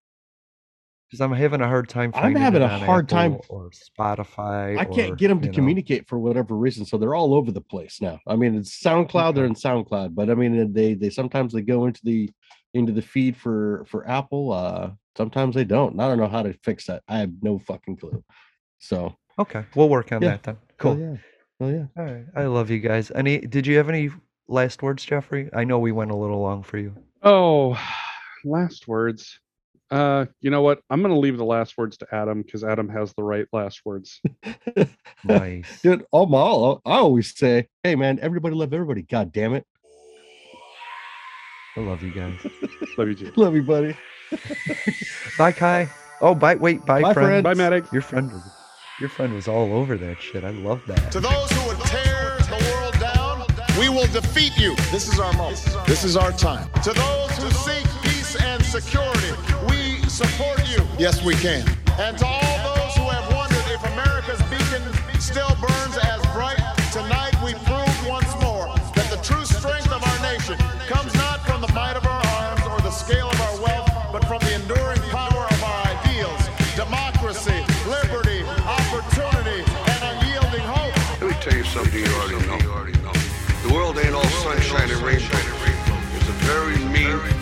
Because I'm having a hard time. I'm having it a on hard time- Apple or Spotify. I can't or, get them to you know. communicate for whatever reason, so they're all over the place now. I mean, it's SoundCloud. They're in SoundCloud, but I mean, they they sometimes they go into the into the feed for for Apple. Uh, sometimes they don't. And I don't know how to fix that. I have no fucking clue. So Okay, we'll work on Yeah. that then. hell Cool. yeah, oh yeah. All right. I love you guys. Any? Did you have any last words, Jeffrey? I know we went a little long for you. Oh, last words. Uh, you know what? I'm gonna leave the last words to Adam because Adam has the right last words. Nice. Dude, all my all, I always say, hey man, everybody love everybody. God damn it, I love you guys. Love you too. love you, buddy. Bye, Kai. Oh, bye. Wait, bye, Bye, friend. friend. Bye, Matic. Your friend was. Your friend was all over that shit. I love that. To those who would tear the world down, we will defeat you. This is our moment. This is our time. To those who seek peace and security, we support you. Yes, we can. And to all those who have wondered if America's beacon still burns as bright, tonight we prove once more that the true strength of our nation comes not from the might of our arms or the scale of our wealth, but from the enduring power of our ideals, democracy, liberty, opportunity, and unyielding hope. Let me tell you something you already know. The world ain't all sunshine and rainbow.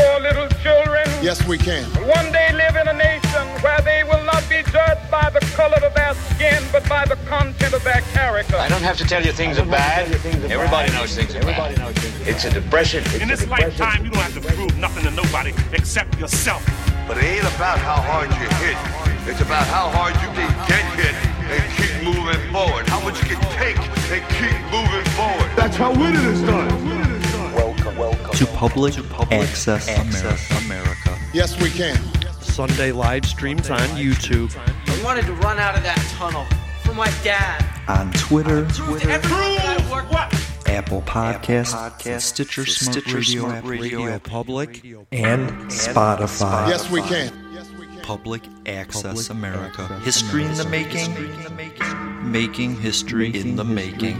little children Yes, we can. one day live in a nation where they will not be judged by the color of their skin, but by the content of their character. I don't have to tell you things are bad. Everybody knows things are bad. It's a depression. In this lifetime, you don't have to prove nothing to nobody except yourself. But it ain't about how hard you hit. It's about how hard you can get hit and keep moving forward. How much you can take and keep moving forward. That's how winning is done. Welcome, welcome to Public, Access, America. Yes, we can. Sunday live streams on YouTube, I wanted to run out of that tunnel for my dad. On Twitter, Prove to everyone that I work Apple Podcasts, Stitcher, Smart Radio, App Radio Public, and Spotify. Yes, we can. Public Access America. History in the making. Making history in the making.